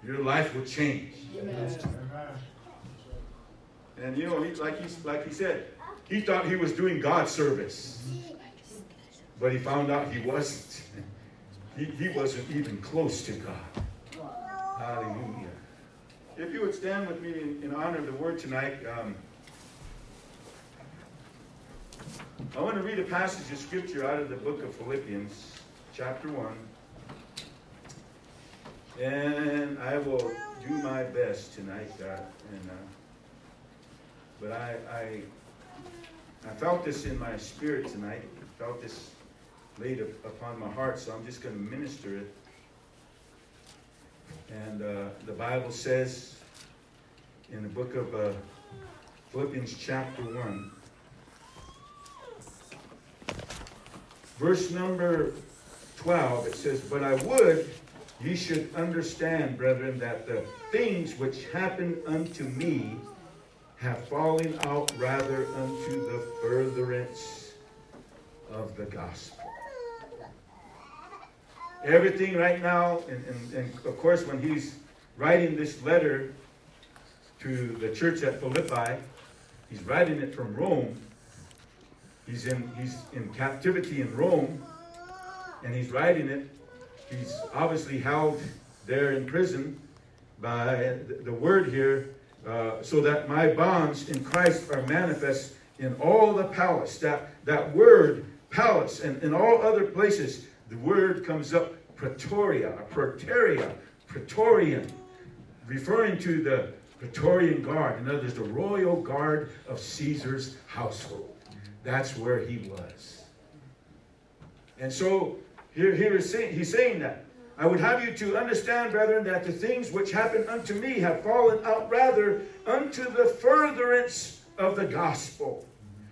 Speaker 11: your life will change. And you know, he, like he like he said, he thought he was doing God service, but he found out he wasn't. [LAUGHS] He, he wasn't even close to God. Hallelujah. If you would stand with me in, in honor of the word tonight, um, I want to read a passage of scripture out of the book of Philippians, chapter 1. And I will do my best tonight, God. And, uh, but I, I, I felt this in my spirit tonight. Felt this laid upon my heart, so I'm just going to minister it. And uh, the Bible says in the book of uh, Philippians, chapter 1, verse number 12, it says, But I would ye should understand, brethren, that the things which happened unto me have fallen out rather unto the furtherance of the gospel. Everything right now, and, and, and of course, when he's writing this letter to the church at Philippi, he's writing it from Rome. He's in, he's in captivity in Rome, and he's writing it. He's obviously held there in prison by the, word here, uh, so that my bonds in Christ are manifest in all the palace. That, that word, palace, and in all other places, the word comes up Pretoria, Praeteria, Praetorian, referring to the Praetorian Guard. In other words, the royal guard of Caesar's household. That's where he was. And so here, here is saying, he's saying that. I would have you to understand, brethren, that the things which happened unto me have fallen out rather unto the furtherance of the gospel,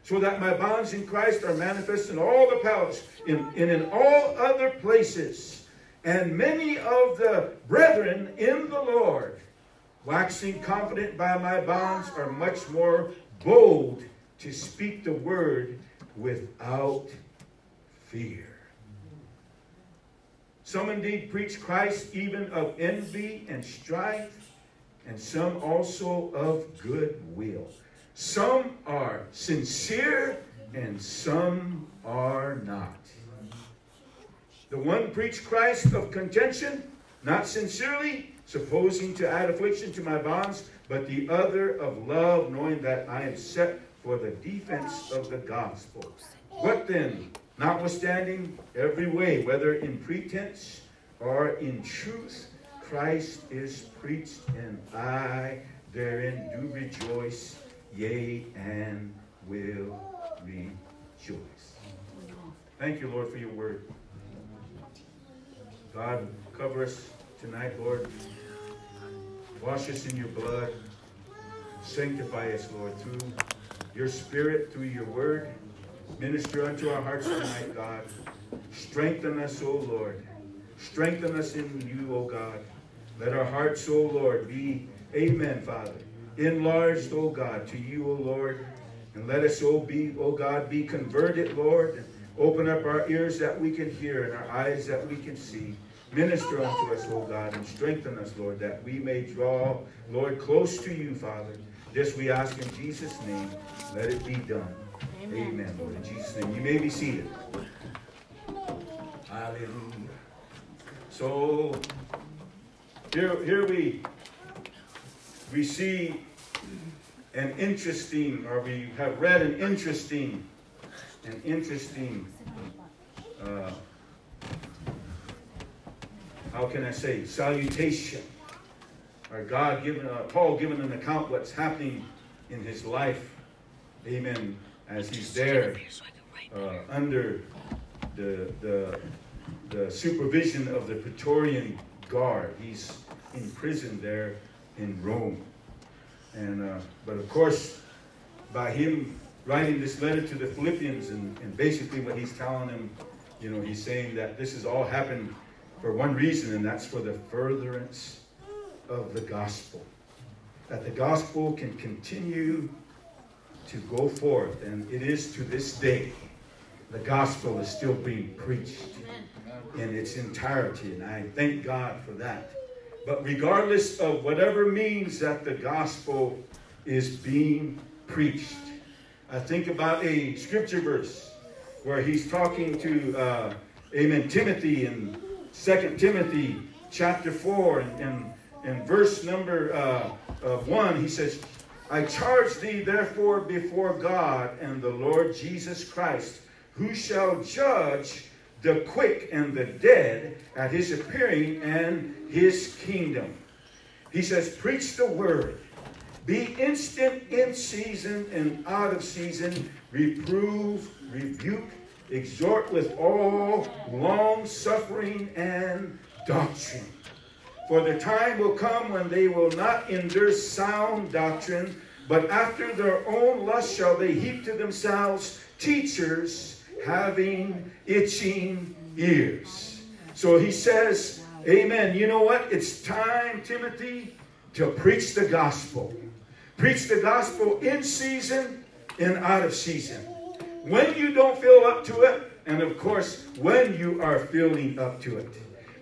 Speaker 11: so that my bonds in Christ are manifest in all the palace, in, and in all other places. And many of the brethren in the Lord, waxing confident by my bonds, are much more bold to speak the word without fear. Some indeed preach Christ even of envy and strife, and some also of good will. Some are sincere, and some are not. The one preached Christ of contention, not sincerely, supposing to add affliction to my bonds, but the other of love, knowing that I am set for the defense of the gospel. What then? Notwithstanding every way, whether in pretense or in truth, Christ is preached, and I therein do rejoice, yea, and will rejoice. Thank you, Lord, for your word. God, cover us tonight, Lord. Wash us in your blood. Sanctify us, Lord, through your spirit, through your word. Minister unto our hearts tonight, God. Strengthen us, O Lord. Strengthen us in you, O God. Let our hearts, O Lord, be, amen, Father. Enlarged, O God, to you, O Lord. And let us, O be, O God, be converted, Lord. And open up our ears that we can hear and our eyes that we can see. Minister unto us, O God, and strengthen us, Lord, that we may draw, Lord, close to you, Father. This we ask in Jesus' name. Let it be done. Amen. Amen, Lord. In Jesus' name. You may be seated. Hallelujah. So here, here we we see an interesting, or we have read an interesting, an interesting uh, how can I say, salutation. Or God given, uh, Paul giving an account what's happening in his life. Amen. As he's there uh, under the, the, the supervision of the Praetorian Guard. He's in prison there in Rome. And, uh, but of course, by him writing this letter to the Philippians, and, and basically what he's telling them, you know, he's saying that this has all happened for one reason, and that's for the furtherance of the gospel. That the gospel can continue to go forth, and it is to this day. The gospel is still being preached in its entirety, and I thank God for that. But regardless of whatever means that the gospel is being preached, I think about a scripture verse where he's talking to, uh, Amen, Timothy in 2 Timothy chapter 4 and, and, and verse number uh, uh, 1. He says, I charge thee therefore before God and the Lord Jesus Christ, who shall judge the quick and the dead at his appearing and his kingdom. He says, Preach the word. Be instant in season and out of season. Reprove, rebuke, exhort with all long suffering and doctrine. For the time will come when they will not endure sound doctrine, but after their own lust shall they heap to themselves teachers having itching ears. So he says, Amen. You know what? It's time, Timothy, to preach the gospel. Preach the gospel in season and out of season. When you don't feel up to it, and of course, when you are feeling up to it.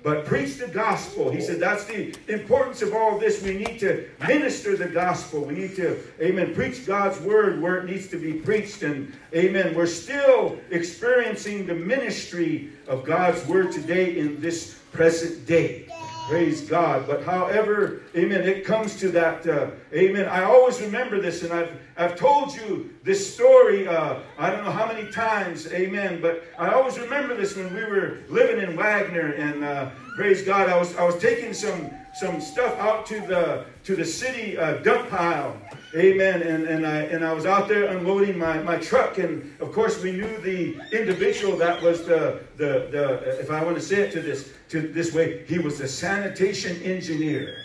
Speaker 11: But preach the gospel. He said that's the importance of all this. We need to minister the gospel. We need to, amen, preach God's word where it needs to be preached. And, amen, we're still experiencing the ministry of God's word today in this present day. Praise God. But however, amen, it comes to that, uh, amen. I always remember this, and I've, I've told you this story, uh, I don't know how many times, amen, but I always remember this when we were living in Wagner, and uh, praise God, I was, I was taking some, some stuff out to the, to the city uh, dump pile. Amen. And, and, I, and I was out there unloading my, my truck. And of course, we knew the individual that was the, the, the, if I want to say it to this, to this way, he was the sanitation engineer.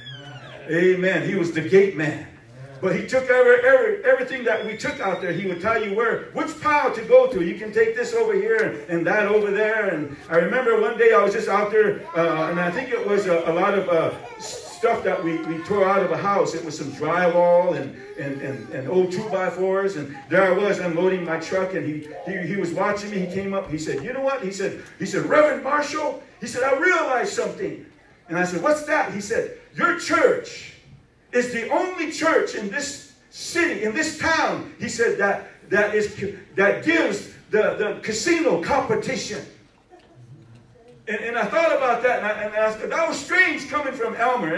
Speaker 11: Amen. He was the gate man. But he took every, every, everything that we took out there. He would tell you where, which pile to go to. You can take this over here and, and that over there. And I remember one day I was just out there, uh, and I think it was a, a lot of uh, stuff that we, we tore out of a house. It was some drywall and, and, and, and old two by fours. And there I was unloading my truck, and he, he, he was watching me. He came up. He said, "You know what?" He said, "He said, Reverend Marshall." He said, "I realized something." And I said, "What's that?" He said, "Your church." is the only church in this city, in this town, he said, that, that, is, that gives the, the casino competition. And, and I thought about that, and, I, and I, that was strange coming from Elmer.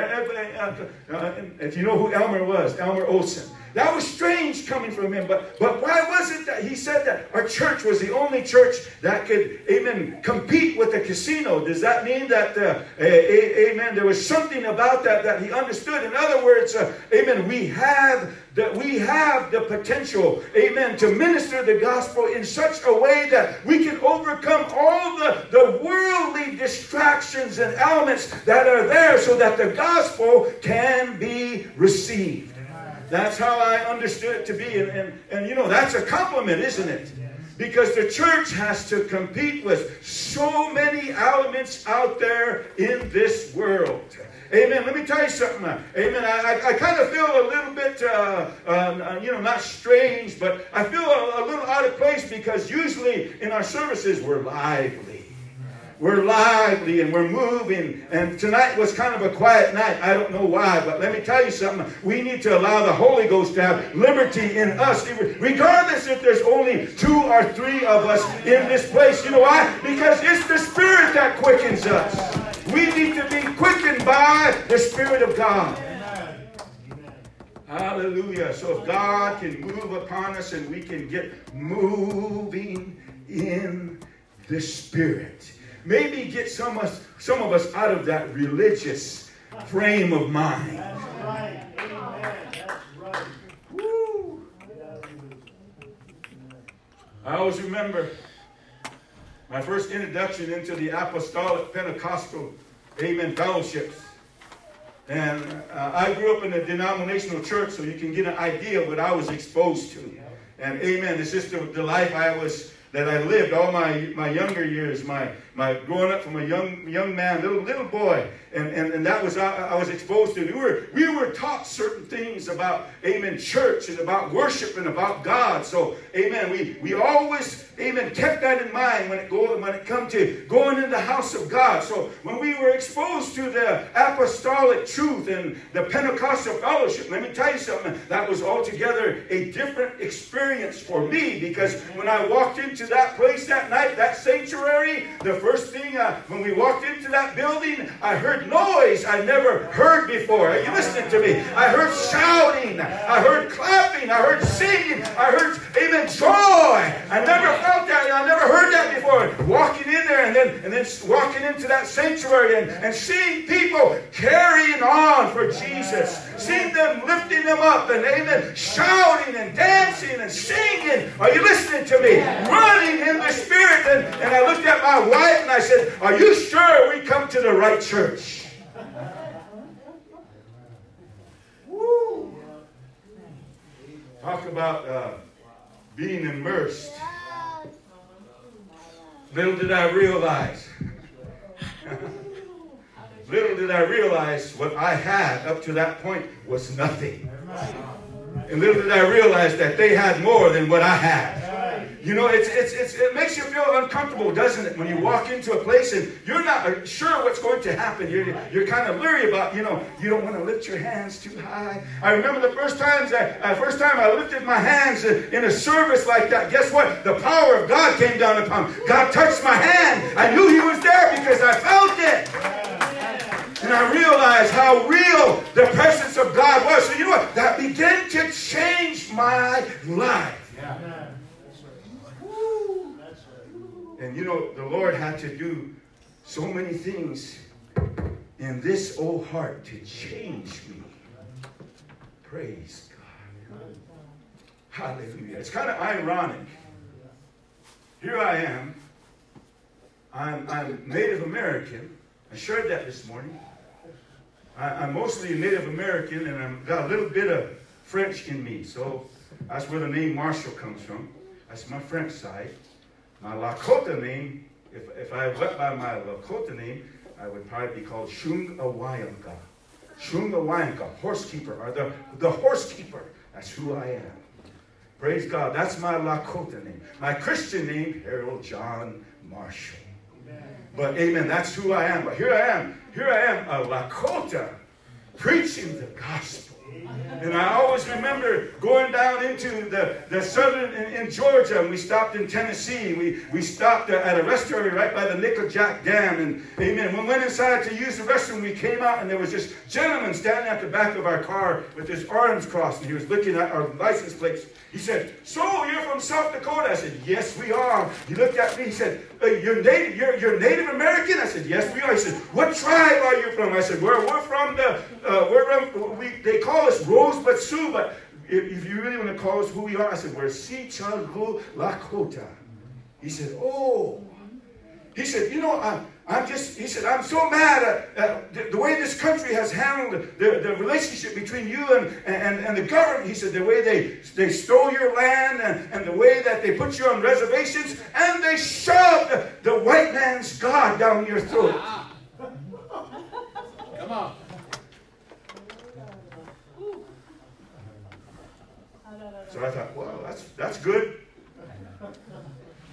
Speaker 11: If you know who Elmer was, Elmer Olson. That was strange coming from him. But, but why was it that he said that our church was the only church that could, amen, compete with the casino? Does that mean that, uh, a, amen, there was something about that that he understood? In other words, uh, amen, we have that we have the potential, amen, to minister the gospel in such a way that we can overcome all the, the worldly distractions and elements that are there so that the gospel can be received. That's how I understood it to be. And, and, and you know, that's a compliment, isn't it? Because the church has to compete with so many elements out there in this world. Amen. Let me tell you something. Amen. I, I, I kind of feel a little bit, uh, uh, you know, not strange, but I feel a, a little out of place because usually in our services we're lively. We're lively and we're moving. And tonight was kind of a quiet night. I don't know why, but let me tell you something. We need to allow the Holy Ghost to have liberty in us, regardless if there's only two or three of us in this place. You know why? Because it's the Spirit that quickens us. We need to be quickened by the Spirit of God. Hallelujah. So if God can move upon us and we can get moving in the Spirit maybe get some of us, some of us out of that religious frame of mind.
Speaker 6: That's right. Amen. That's right.
Speaker 11: Woo. I always remember my first introduction into the apostolic Pentecostal Amen fellowships. And uh, I grew up in a denominational church, so you can get an idea of what I was exposed to. And amen, it's just the, the life I was that I lived all my, my younger years, my, my growing up from a young young man, little little boy, and, and, and that was I, I was exposed to. We were we were taught certain things about Amen church and about worship and about God. So Amen. We we always Amen kept that in mind when it go when it come to going in the house of God. So when we were exposed to the apostolic truth and the Pentecostal fellowship, let me tell you something. That was altogether a different experience for me because when I walked into that place that night, that sanctuary, the first thing uh, when we walked into that building, I heard noise I never heard before. Are you listening to me? I heard shouting, I heard clapping, I heard singing, I heard, amen, joy. I never felt that, I never heard that before. Walking in there and then, and then walking into that sanctuary and, and seeing people carrying on for Jesus, seeing them lifting them up and, amen, shouting and dancing and singing. Are you listening to me? Running in the Spirit. And, and I looked at my wife and I said, Are you sure we come to the right church? Woo. Talk about uh, being immersed. Little did I realize. [LAUGHS] Little did I realize what I had up to that point was nothing. And little did I realize that they had more than what I had. You know, it's, it's, it's, it makes you feel uncomfortable, doesn't it? When you walk into a place and you're not sure what's going to happen. You're, you're kind of leery about, you know, you don't want to lift your hands too high. I remember the first times that, uh, first time I lifted my hands in a service like that. Guess what? The power of God came down upon me. God touched my hand. I knew He was there because I felt it. And I realized how real the presence of God was. So you know what? That began to change my life. And you know, the Lord had to do so many things in this old heart to change me. Praise God. Hallelujah. It's kind of ironic. Here I am. I'm, I'm Native American. I shared that this morning. I, I'm mostly a Native American and I've got a little bit of French in me. So that's where the name Marshall comes from. That's my French side. My Lakota name, if, if I went by my Lakota name, I would probably be called Shungawayanka. Shungawayanka, horsekeeper, or the, the horsekeeper. That's who I am. Praise God. That's my Lakota name. My Christian name, Harold John Marshall. But amen, that's who I am. But here I am. Here I am, a Lakota, preaching the gospel. And I always remember going down into the, the southern in, in Georgia, and we stopped in Tennessee. We, we stopped at a restaurant right by the Nickajack Dam. And amen. We went inside to use the restroom, we came out, and there was this gentleman standing at the back of our car with his arms crossed, and he was looking at our license plates. He said, So you're from South Dakota? I said, Yes, we are. He looked at me, he said, uh, you're, native, you're, you're Native American? I said, Yes, we are. He said, What tribe are you from? I said, We're, we're from the, uh, we're from, we, they call us Rosebud Sioux, but if, if you really want to call us who we are, I said, We're Sichalu Lakota. He said, Oh. He said, You know, I, I'm just, he said, I'm so mad at, at the, the, way this country has handled the, the relationship between you and, and, and the government. He said, the way they, they stole your land and, and the way that they put you on reservations and they shoved the white man's God down your throat.
Speaker 7: Come on.
Speaker 11: So I thought, well, that's, that's good.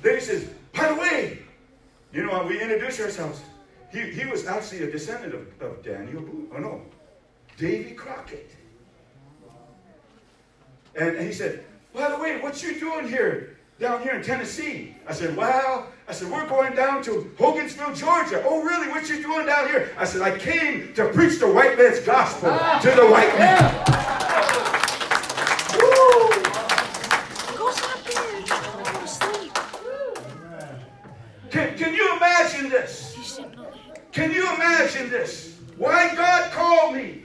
Speaker 11: Then he says, by the way, you know, we introduce ourselves. He, he was actually a descendant of, of Daniel Boone. Oh, no. Davy Crockett. And, and he said, by the way, what you doing here, down here in Tennessee? I said, well, I said, we're going down to Hogansville, Georgia. Oh, really? What you doing down here? I said, I came to preach the white man's gospel ah. to the white man. Woo!
Speaker 12: Go stop there. Go to sleep.
Speaker 11: Can, can you imagine this? Can you imagine this? Why God called me?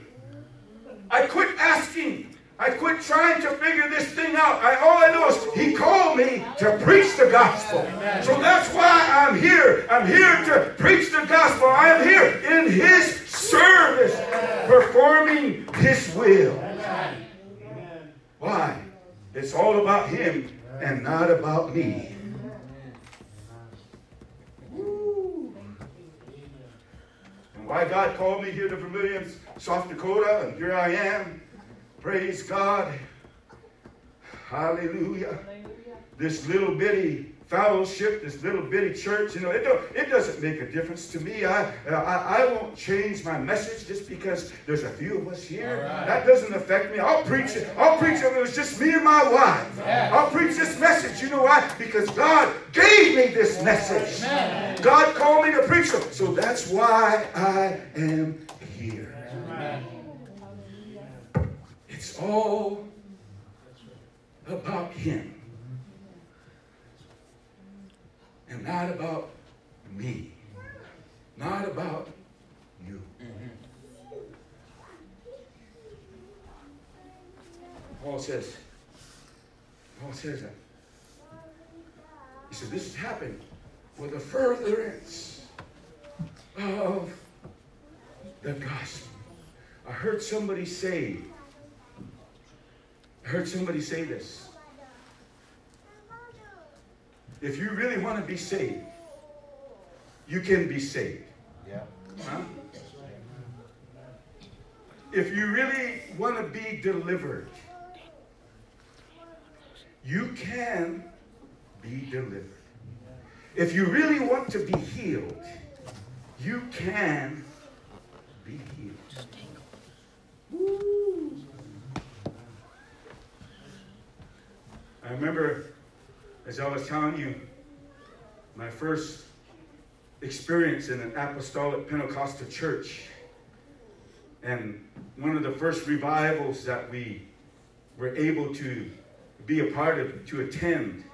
Speaker 11: I quit asking. I quit trying to figure this thing out. I, all I know is He called me to preach the gospel. So that's why I'm here. I'm here to preach the gospel. I am here in His service, performing His will. Why? It's all about Him and not about me. Why God called me here to Vermillion, South Dakota, and here I am. Praise God. Hallelujah. This little bitty fellowship, this little bitty church, you know, it, don't, it doesn't make a difference to me. I, I, I won't change my message just because there's a few of us here. That doesn't affect me. I'll preach it. I'll preach it if it was just me and my wife. I'll preach this message. You know why? Because God gave me this message. God called me to preach it. So that's why I am here. It's all about Him and not about me, not about you. Mm-hmm. Paul says, Paul says that. He said, This has happened for the furtherance of the gospel. I heard somebody say, I heard somebody say this. If you really want to be saved, you can be saved.
Speaker 7: Yeah.
Speaker 11: Huh? If you really want to be delivered, you can be delivered. If you really want to be healed, you can be healed. Woo. I remember, as I was telling you, my first experience in an apostolic Pentecostal church. And one of the first revivals that we were able to be a part of, to attend.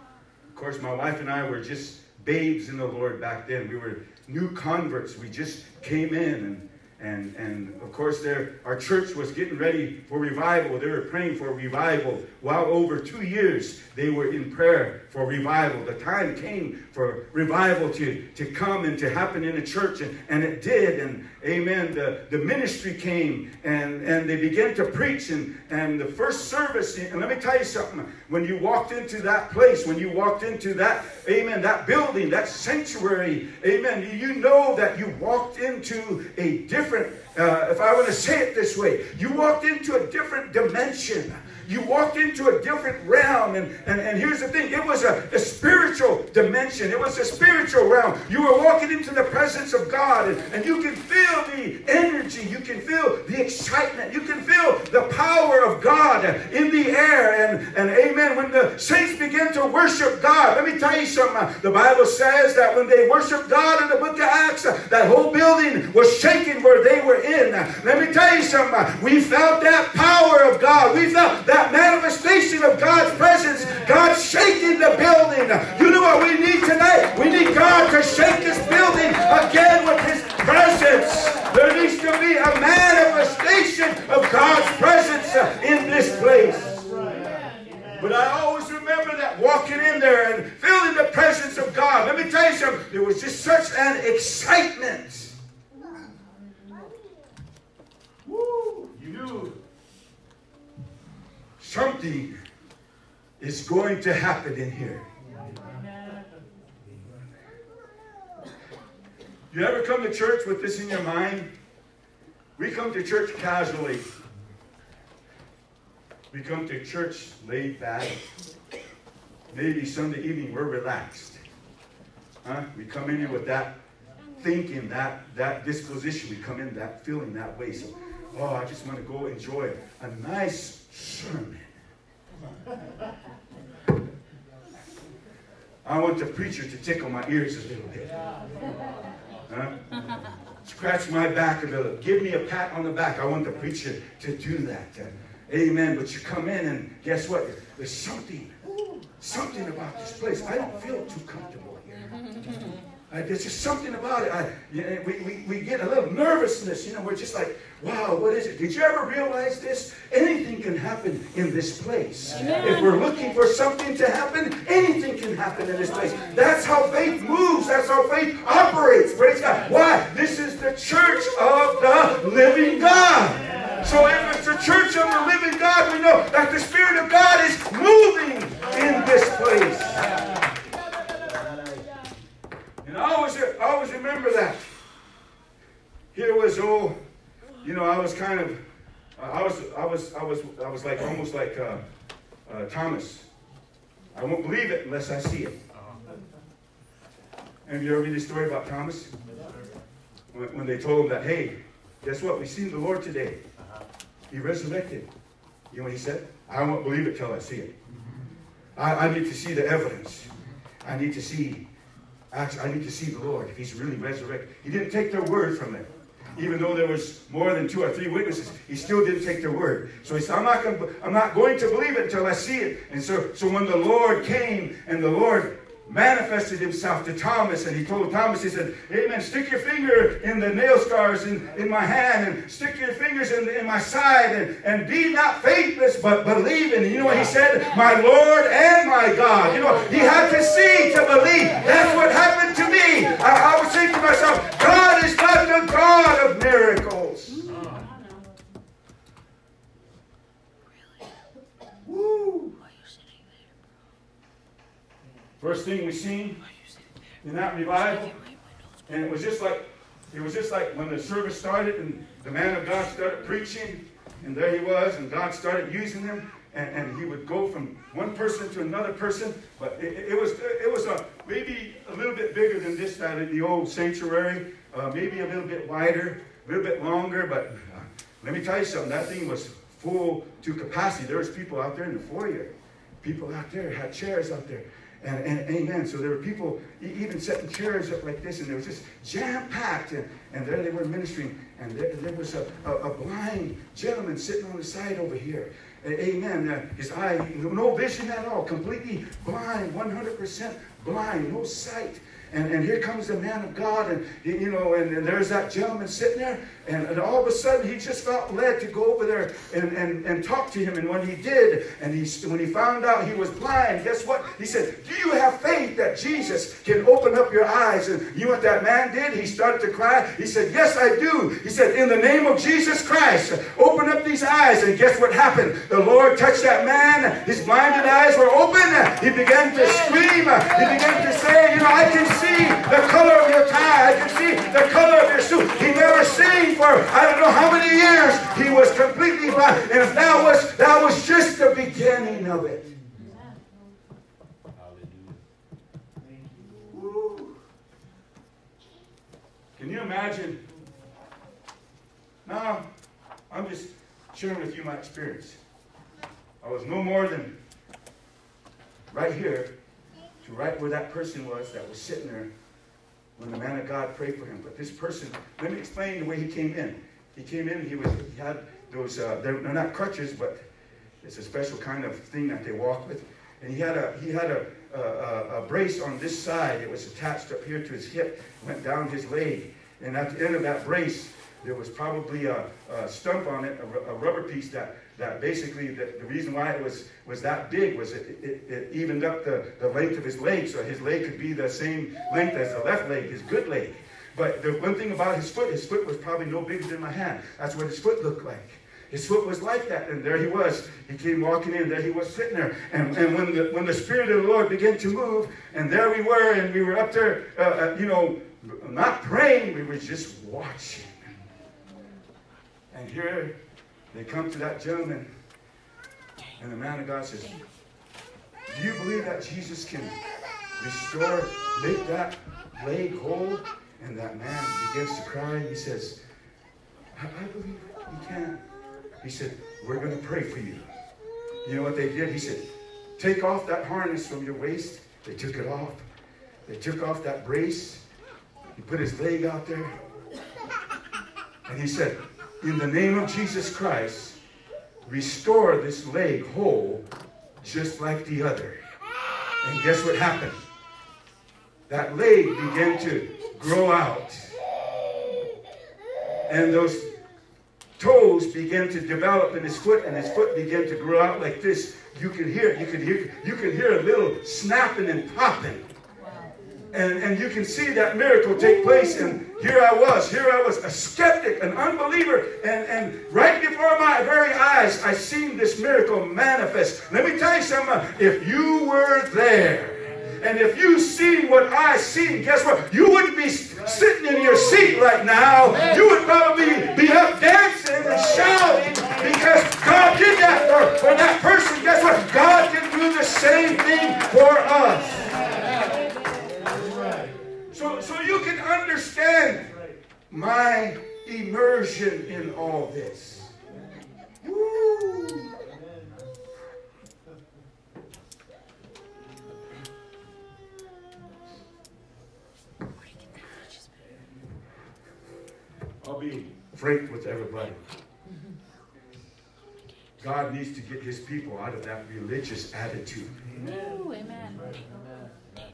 Speaker 11: Of course, my wife and I were just babes in the Lord back then. We were new converts. We just came in and and, and of course, there, our church was getting ready for revival. They were praying for revival. While over two years, they were in prayer for revival. The time came for revival to, to come and to happen in the church, and, and it did. And amen, the, the ministry came and, and they began to preach. And, and the first service, and let me tell you something, when you walked into that place, when you walked into that, amen, that building, that sanctuary, amen, you know that you walked into a different uh, if I want to say it this way, you walked into a different dimension. You walked into a different realm. And, and, and here's the thing it was a, a spiritual dimension, it was a spiritual realm. You were walking into the presence of God, and, and you can feel the energy, you can feel the excitement, you can feel the power of God in the air. And, and amen. When the saints begin to worship God, let me tell you something. The Bible says that when they worshiped God in the book of Acts, that whole building was shaking where they were in. Let me tell you something. We felt that power of God. We felt that that manifestation of God's presence, God shaking the building. You know what we need tonight? We need God to shake this building again with His presence. There needs to be a manifestation of God's presence in this place. But I always remember that walking in there and feeling the presence of God. Let me tell you something. There was just such an excitement. Woo! You knew something is going to happen in here. You ever come to church with this in your mind? We come to church casually. We come to church laid back. Maybe Sunday evening we're relaxed. Huh? We come in here with that thinking, that, that disposition. We come in that feeling that way. So, oh, I just want to go enjoy a nice sermon. I want the preacher to tickle my ears a little bit. Huh? Scratch my back a little. Give me a pat on the back. I want the preacher to do that. Amen. But you come in and guess what? There's something, something about this place. I don't feel too comfortable here. Uh, there's just something about it. I, you know, we, we, we get a little nervousness. You know, we're just like, wow, what is it? Did you ever realize this? Anything can happen in this place.
Speaker 1: Amen.
Speaker 11: If we're looking for something to happen, anything can happen in this place. That's how faith moves. That's how faith operates. Praise God. Why? This is the church of the living God. So if it's the church of the living God, we know that the Spirit of God is moving in this place. And I always, I always remember that. Here was oh, you know, I was kind of, I was, I was, I was, I was like almost like uh, uh, Thomas. I won't believe it unless I see it. Have you ever read the story about Thomas? When, when they told him that, hey, guess what? We seen the Lord today. He resurrected. You know what he said? I won't believe it till I see it. I, I need to see the evidence. I need to see Actually, I need to see the Lord if he's really resurrected. He didn't take their word from it. Even though there was more than two or three witnesses, he still didn't take their word. So he said, I'm not, gonna, I'm not going to believe it until I see it. And so, so when the Lord came and the Lord manifested himself to Thomas and he told Thomas, he said, Amen, stick your finger in the nail scars in, in my hand and stick your fingers in, in my side and, and be not faithless but believing. And you know what he said? My Lord and my God. You know, he had to see to believe. That's what happened to me. I, I was thinking to myself, God is not the God of miracles. Woo. First thing we seen in that revival, and it was just like it was just like when the service started and the man of God started preaching, and there he was, and God started using him, and, and he would go from one person to another person. But it, it- was it was a maybe a little bit bigger than this that of the old sanctuary, uh, maybe a little bit wider, a little bit longer. But uh, let me tell you something. That thing was full to capacity. There was people out there in the foyer. People out there had chairs out there. And, and amen. So there were people even setting chairs up like this, and it was just jam packed. And, and there they were ministering. And there, there was a, a, a blind gentleman sitting on the side over here. Amen. Uh, his eye, no vision at all, completely blind, 100% blind, no sight. And, and here comes the man of God, and you know, and, and there's that gentleman sitting there, and, and all of a sudden he just felt led to go over there and, and, and talk to him. And when he did, and he when he found out he was blind, guess what? He said, "Do you have faith that Jesus can open up your eyes?" And you know what that man did? He started to cry. He said, "Yes, I do." He said, "In the name of Jesus Christ, open up these eyes." And guess what happened? The Lord touched that man. His blinded eyes were open. He began to scream. He began to say, "You know, I can see the color of your tie. I can see the color of your suit." He never seen for I don't know how many years. He was completely blind. And if that was that was just the beginning of it. Can you imagine? Now, I'm just sharing with you my experience. I was no more than right here to right where that person was that was sitting there when the man of God prayed for him. But this person, let me explain the way he came in. He came in, he was he had those uh, they're, they're not crutches, but it's a special kind of thing that they walk with. And he had a he had a, a, a, brace on this side. It was attached up here to his hip, went down his leg. And at the end of that brace, there was probably a, a stump on it, a, a rubber piece that, that basically the, the reason why it was, was that big was it, it, it evened up the, the length of his leg so his leg could be the same length as the left leg, his good leg. But the one thing about his foot, his foot was probably no bigger than my hand. That's what his foot looked like. His foot was like that, and there he was. He came walking in, there he was sitting there. And, and when, the, when the Spirit of the Lord began to move, and there we were, and we were up there, uh, uh, you know, not praying, we were just watching. And here they come to that gentleman, and the man of God says, Do you believe that Jesus can restore, make that leg whole? And that man begins to cry. He says, I, I believe he can. He said, We're going to pray for you. You know what they did? He said, Take off that harness from your waist. They took it off. They took off that brace. He put his leg out there. And he said, In the name of Jesus Christ, restore this leg whole just like the other. And guess what happened? That leg began to grow out. And those toes began to develop in his foot, and his foot began to grow out like this. You can hear, you can hear, you could hear a little snapping and popping. And, and you can see that miracle take place. And here I was, here I was, a skeptic, an unbeliever. And, and right before my very eyes, I seen this miracle manifest. Let me tell you something. If you were there, and if you seen what I seen, guess what? You wouldn't be sitting in your seat right now. You would probably be up dancing and shouting because God did that for, for that person. Guess what? God can do the same thing for us. So, so you can understand my immersion in all this. Woo. I'll be frank with everybody. God needs to get his people out of that religious attitude.
Speaker 2: Ooh, amen.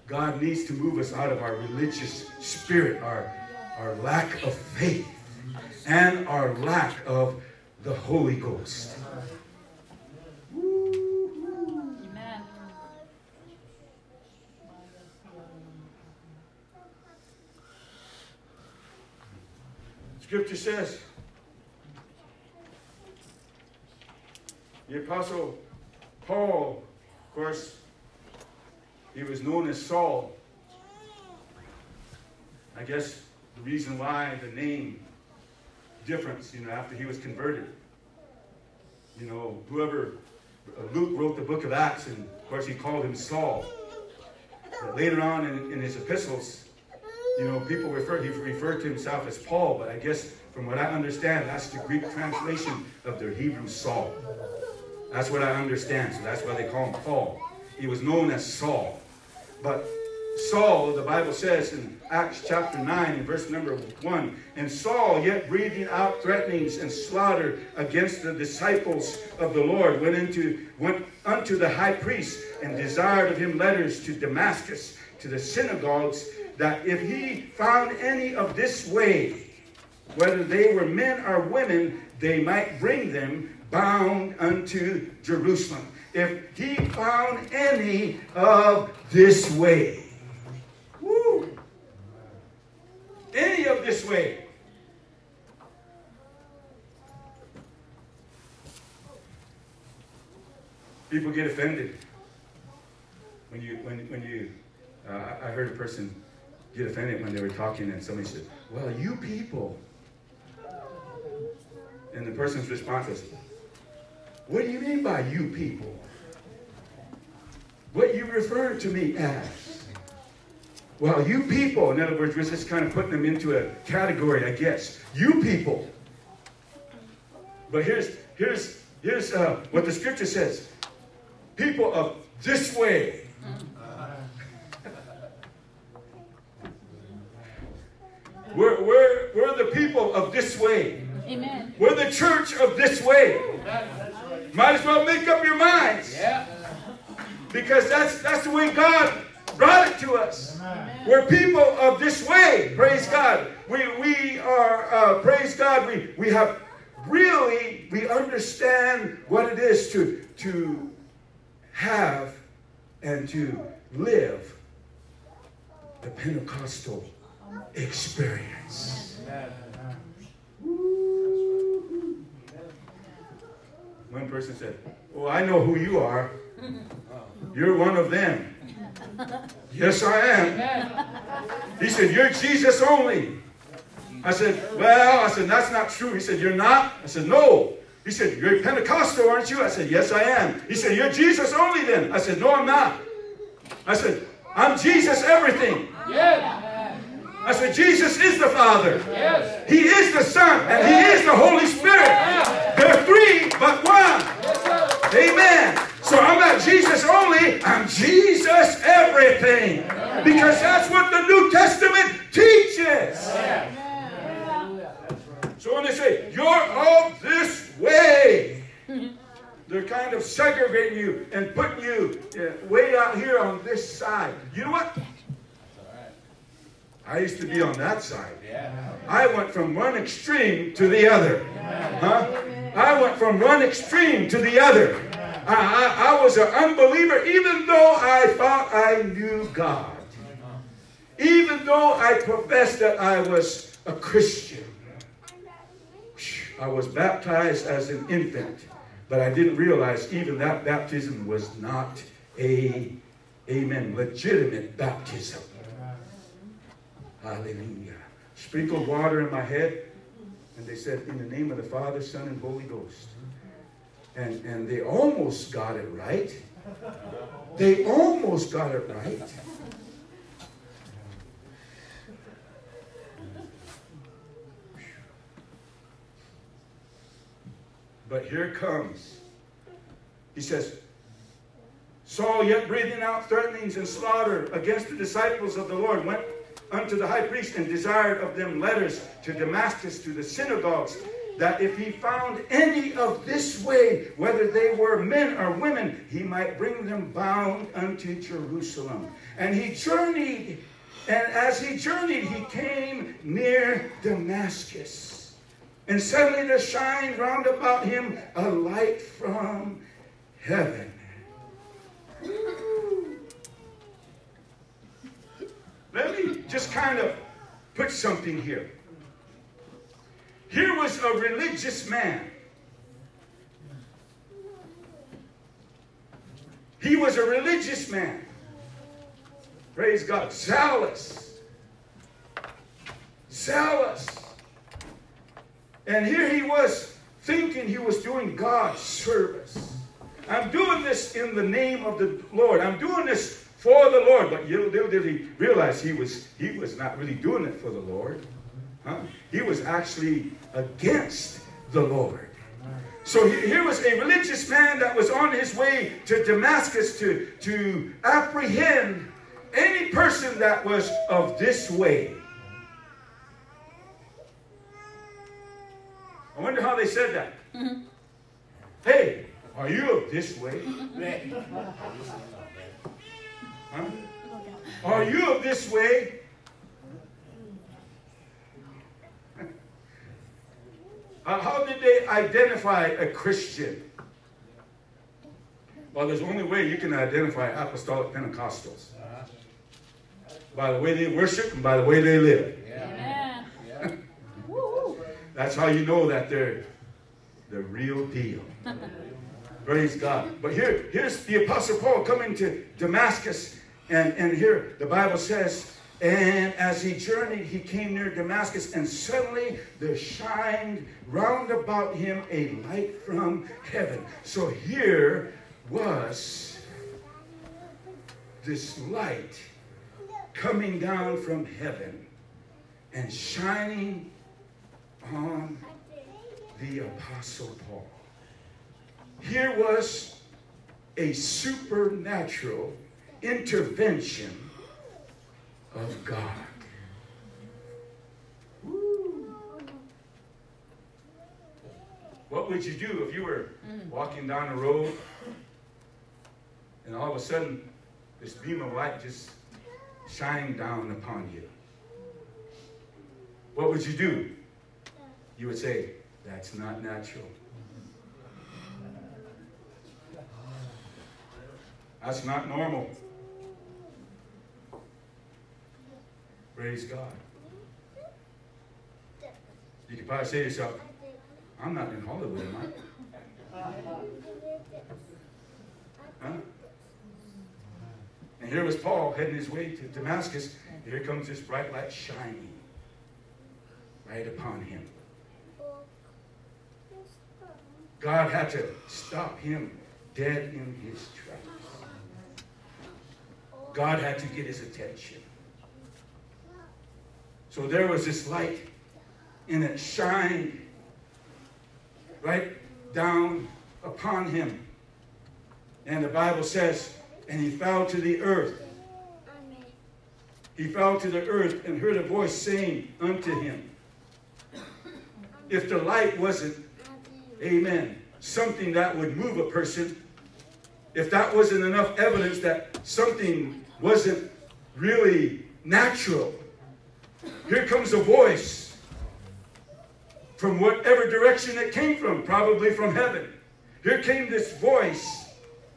Speaker 11: God needs to move us out of our religious spirit, our, our lack of faith, and our lack of the Holy Ghost.
Speaker 2: Amen.
Speaker 11: Scripture says, the Apostle Paul, of course, he was known as Saul. I guess the reason why the name difference, you know, after he was converted. You know, whoever uh, Luke wrote the book of Acts, and of course he called him Saul. But later on in, in his epistles, you know, people refer he referred to himself as Paul, but I guess from what I understand, that's the Greek translation of the Hebrew Saul. That's what I understand, so that's why they call him Paul. He was known as Saul. But Saul, the Bible says in Acts chapter 9 and verse number 1, and Saul, yet breathing out threatenings and slaughter against the disciples of the Lord, went into went unto the high priest and desired of him letters to Damascus, to the synagogues, that if he found any of this way, whether they were men or women, they might bring them bound unto Jerusalem. If he found any of this way, woo, any of this way, people get offended when you when when you. Uh, I heard a person get offended when they were talking, and somebody said, "Well, you people." And the person's response is, What do you mean by you people? What you refer to me as? Well, you people, in other words, we're just kind of putting them into a category, I guess. You people. But here's here's here's uh, what the scripture says. People of this way. [LAUGHS] We're, we're, we're the people of this way.
Speaker 2: Amen.
Speaker 11: We're the church of this way. Might as well make up your minds.
Speaker 7: Yeah.
Speaker 11: Because that's that's the way God brought it to us. We're people of this way. Praise God. We we are uh, praise God. We we have really we understand what it is to to have and to live the Pentecostal experience. One person said, Oh, I know who you are. [LAUGHS] You're one of them. Yes, I am. He said, You're Jesus only. I said, Well, I said, That's not true. He said, You're not? I said, No. He said, You're Pentecostal, aren't you? I said, Yes, I am. He said, You're Jesus only then. I said, No, I'm not. I said, I'm Jesus everything.
Speaker 7: Yes.
Speaker 11: I said, Jesus is the Father.
Speaker 7: Yes.
Speaker 11: He is the Son, and He is the Holy Spirit. They're three, but one. Amen. So I'm not Jesus only, I'm Jesus everything. Because that's what the New Testament teaches. So when they say, you're of this way, they're kind of segregating you and putting you uh, way out here on this side. You know what? I used to be on that side. I went from one extreme to the other. Huh? I went from one extreme to the other. I, I, I was an unbeliever even though I thought I knew God. Even though I professed that I was a Christian. I was baptized as an infant, but I didn't realize even that baptism was not a, amen, legitimate baptism. Hallelujah. Sprinkled water in my head, and they said, In the name of the Father, Son, and Holy Ghost. And, and they almost got it right. They almost got it right. But here comes. He says, Saul, yet breathing out threatenings and slaughter against the disciples of the Lord, went unto the high priest and desired of them letters to Damascus to the synagogues, that if he found any of this way, whether they were men or women, he might bring them bound unto Jerusalem. And he journeyed, and as he journeyed, he came near Damascus. And suddenly there shined round about him a light from heaven. Let me just kind of put something here. Here was a religious man. He was a religious man. Praise God. Zealous. Zealous. And here he was thinking he was doing God's service. I'm doing this in the name of the Lord. I'm doing this for the Lord. But little did he realize he was he was not really doing it for the Lord. Huh? He was actually against the Lord. So he- here was a religious man that was on his way to Damascus to, to apprehend any person that was of this way. I wonder how they said that. Mm-hmm. Hey, are you of this way? Mm-hmm. Huh? Are you of this way? Uh, how did they identify a Christian? Well, there's only way you can identify apostolic Pentecostals by the way they worship and by the way they live.
Speaker 2: Amen. [LAUGHS]
Speaker 11: That's how you know that they're the real deal. [LAUGHS] Praise God. But here, here's the Apostle Paul coming to Damascus, and, and here the Bible says, and as he journeyed, he came near Damascus, and suddenly there shined round about him a light from heaven. So here was this light coming down from heaven and shining on the Apostle Paul. Here was a supernatural intervention of God. What would you do if you were walking down the road and all of a sudden this beam of light just shined down upon you? What would you do? You would say, That's not natural. That's not normal. Praise God. You could probably say to yourself, I'm not in Hollywood, am I? Huh? And here was Paul heading his way to Damascus. Here comes this bright light shining right upon him. God had to stop him dead in his tracks. God had to get his attention. So there was this light, and it shined right down upon him. And the Bible says, and he fell to the earth. He fell to the earth and heard a voice saying unto him, If the light wasn't, amen, something that would move a person, if that wasn't enough evidence that something wasn't really natural, here comes a voice from whatever direction it came from, probably from heaven. Here came this voice,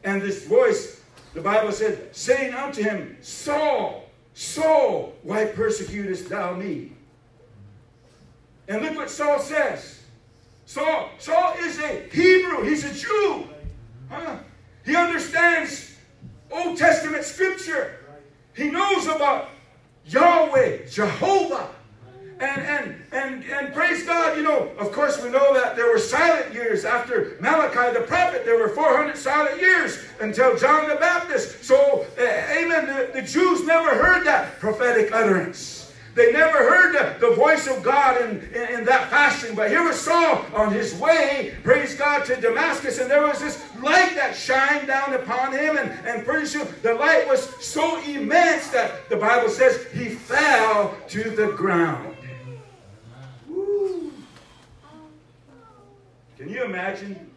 Speaker 11: and this voice, the Bible said, saying unto him, Saul, Saul, why persecutest thou me? And look what Saul says. Saul, Saul is a Hebrew, he's a Jew. Huh? He understands Old Testament scripture. He knows about Yahweh, Jehovah. And, and, and, and praise God, you know, of course we know that there were silent years after Malachi the prophet. There were 400 silent years until John the Baptist. So, uh, amen, the, the Jews never heard that prophetic utterance. They never heard the, the voice of God in, in, in that fashion. But here was Saul on his way, praise God, to Damascus, and there was this light that shined down upon him. And, and pretty sure the light was so immense that the Bible says he fell to the ground. Can you imagine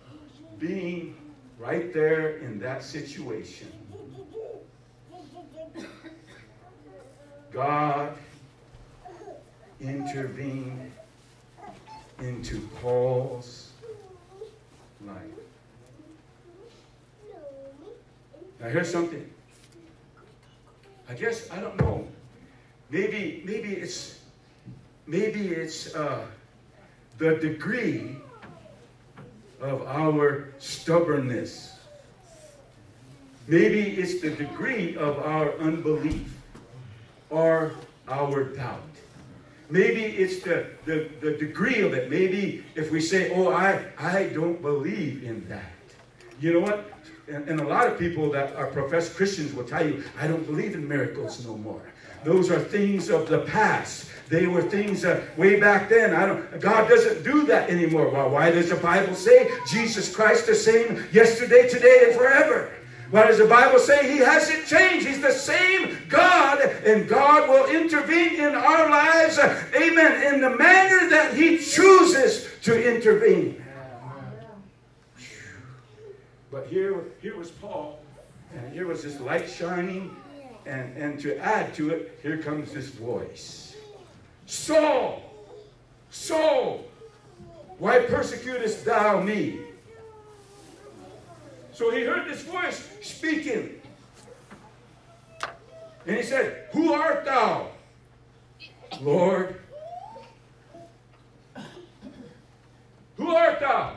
Speaker 11: being right there in that situation? God intervened into Paul's life. Now here's something. I guess I don't know. Maybe maybe it's maybe it's uh, the degree of our stubbornness. Maybe it's the degree of our unbelief or our doubt. Maybe it's the, the, the degree of it. Maybe if we say, oh, I, I don't believe in that. You know what? And, and a lot of people that are professed Christians will tell you, I don't believe in miracles no more. Those are things of the past. They were things way back then. I don't. God doesn't do that anymore. Well, why does the Bible say Jesus Christ the same yesterday, today, and forever? Why does the Bible say He hasn't changed? He's the same God, and God will intervene in our lives, amen, in the manner that He chooses to intervene. But here, here was Paul, and here was this light shining, and, and to add to it, here comes this voice Saul, Saul, why persecutest thou me? So he heard this voice speaking. And he said, Who art thou? Lord. Who art thou?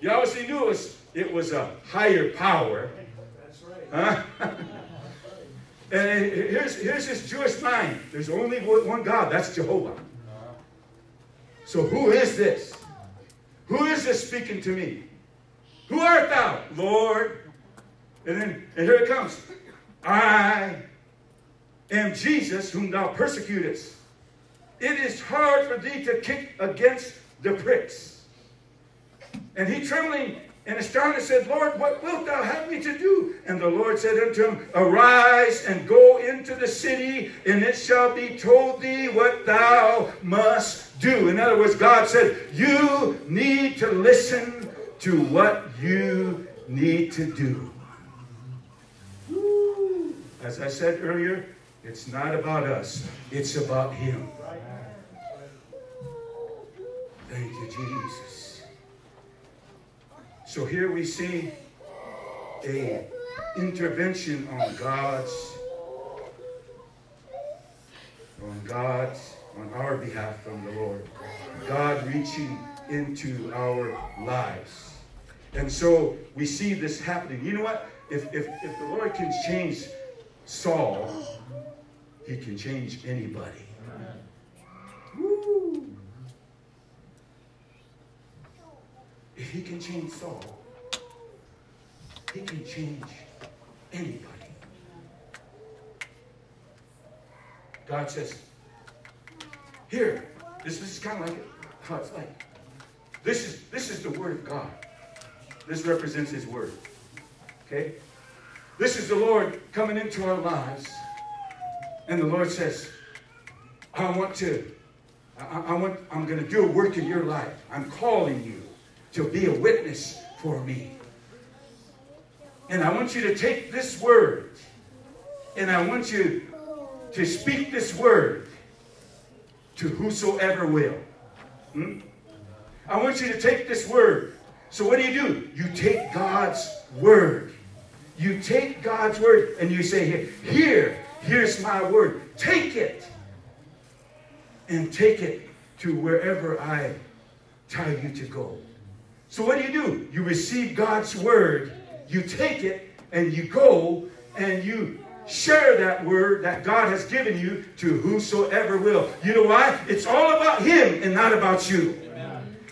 Speaker 11: You obviously knew it was, it was a higher power.
Speaker 6: That's right.
Speaker 11: Huh? [LAUGHS] and here's, here's this Jewish mind. There's only one God, that's Jehovah. So who is this? Who is this speaking to me? Who art thou, Lord? And then and here it comes. I am Jesus whom thou persecutest. It is hard for thee to kick against the pricks. And he trembling and astonished said, Lord, what wilt thou have me to do? And the Lord said unto him, Arise and go into the city, and it shall be told thee what thou must do. In other words, God said, You need to listen to what you need to do. As I said earlier, it's not about us, it's about Him. Thank you, Jesus. So here we see a intervention on God's on God's on our behalf from the Lord. God reaching into our lives. And so we see this happening. You know what? If, if, if the Lord can change Saul, he can change anybody. Woo. If he can change Saul, he can change anybody. God says, here, this, this is kind of like how it's like. This is this is the word of God. This represents his word. Okay? This is the Lord coming into our lives. And the Lord says, I want to, I, I want, I'm going to do a work in your life. I'm calling you to be a witness for me. And I want you to take this word and I want you to speak this word to whosoever will. Hmm? I want you to take this word. So what do you do? You take God's word. You take God's word and you say, here, here, here's my word. Take it. And take it to wherever I tell you to go. So what do you do? You receive God's word, you take it, and you go and you share that word that God has given you to whosoever will. You know why? It's all about Him and not about you.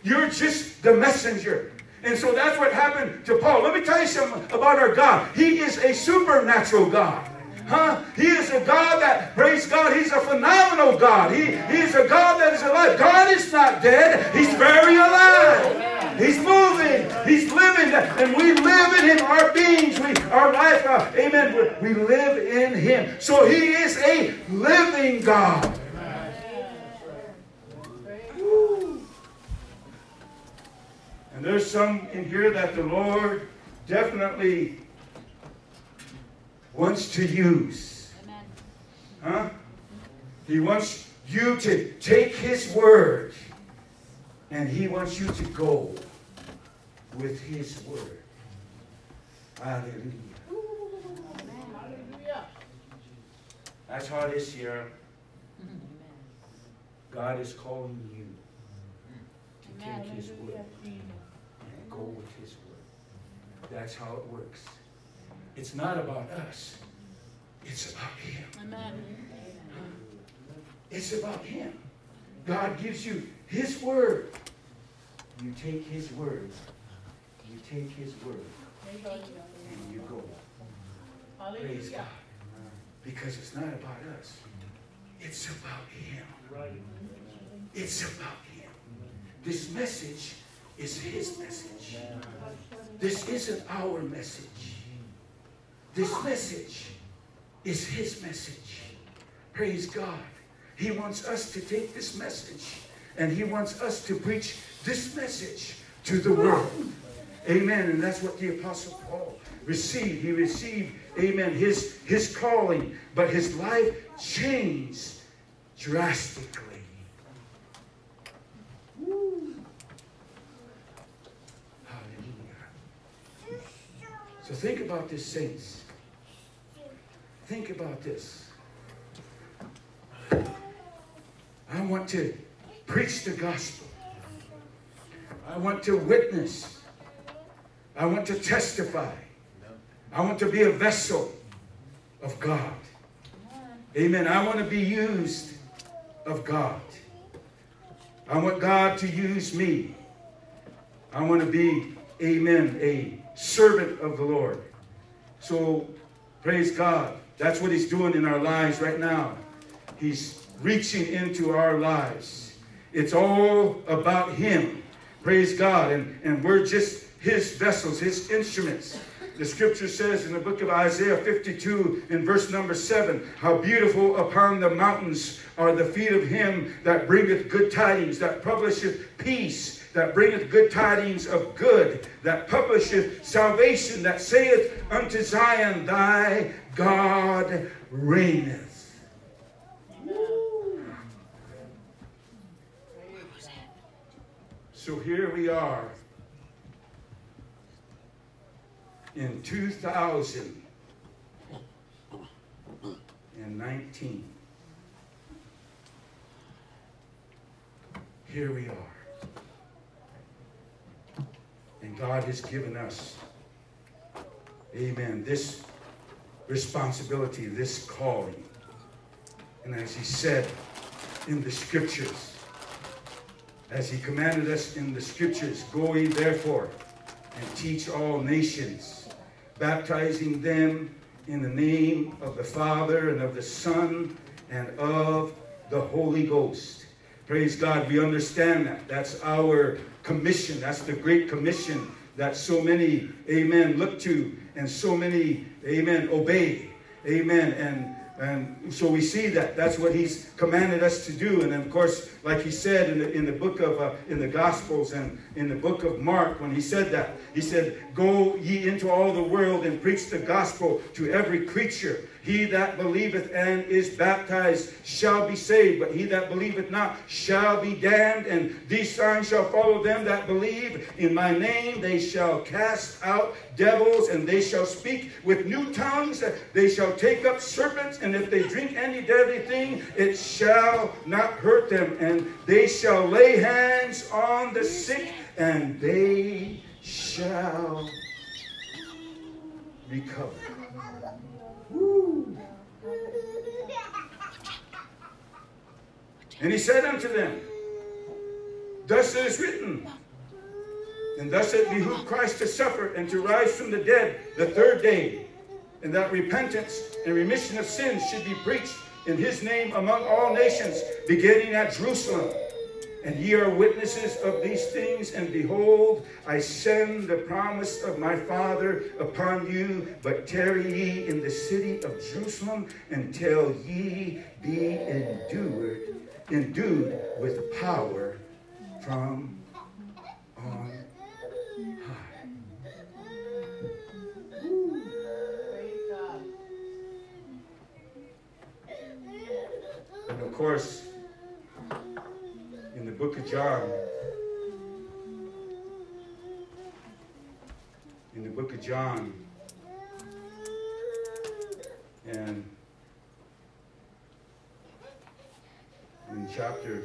Speaker 11: You're just the messenger. And so that's what happened to Paul. Let me tell you something about our God. He is a supernatural God. Huh? He is a God that, praise God, He's a phenomenal God. He, he is a God that is alive. God is not dead, He's very alive. He's moving, He's living, and we live in Him. Our beings, we, our life, uh, amen, we, we live in Him. So He is a living God. Woo. And there's some in here that the Lord definitely wants to use. Huh? He wants you to take His word and He wants you to go with His word. Hallelujah. That's how this year God is calling you to take His word and go with His word. That's how it works. It's not about us. It's about Him.
Speaker 2: Amen.
Speaker 11: It's about Him. God gives you His word. You take his word, you take his word, and you go. Praise God. Because it's not about us. It's about him.
Speaker 6: Right.
Speaker 11: It's about him. This message is his message. This isn't our message. This message is his message. Praise God. He wants us to take this message and he wants us to preach this message to the world. Amen. And that's what the Apostle Paul received. He received, amen, his, his calling, but his life changed drastically. Hallelujah. So think about this, saints. Think about this. I want to preach the gospel. I want to witness. I want to testify. I want to be a vessel of God. Amen. I want to be used of God. I want God to use me. I want to be, amen, a servant of the Lord. So, praise God. That's what He's doing in our lives right now. He's reaching into our lives. It's all about Him. Praise God. And, and we're just His vessels, His instruments. The scripture says in the book of Isaiah 52 in verse number 7 How beautiful upon the mountains are the feet of him that bringeth good tidings, that publisheth peace, that bringeth good tidings of good, that publisheth salvation, that saith unto Zion, Thy God reigneth. So here we are in 2019. Here we are. And God has given us, amen, this responsibility, this calling. And as He said in the scriptures, as He commanded us in the scriptures, go ye therefore and teach all nations, baptizing them in the name of the Father and of the Son and of the Holy Ghost. Praise God. We understand that. That's our commission. That's the great commission that so many, amen, look to and so many, amen, obey. Amen. And and so we see that that's what he's commanded us to do. And of course, like he said in the, in the book of, uh, in the Gospels and in the book of Mark, when he said that, he said, Go ye into all the world and preach the gospel to every creature. He that believeth and is baptized shall be saved, but he that believeth not shall be damned. And these signs shall follow them that believe. In my name they shall cast out devils, and they shall speak with new tongues. They shall take up serpents, and if they drink any deadly thing, it shall not hurt them. And they shall lay hands on the sick, and they shall recover. Woo. And he said unto them, Thus it is written, and thus it behooved Christ to suffer and to rise from the dead the third day, and that repentance and remission of sins should be preached in his name among all nations, beginning at Jerusalem. And ye are witnesses of these things, and behold, I send the promise of my Father upon you, but tarry ye in the city of Jerusalem until ye be endured, endued with power from on high.
Speaker 2: Praise God.
Speaker 11: And of course, in the book of John, in the book of John, and in chapter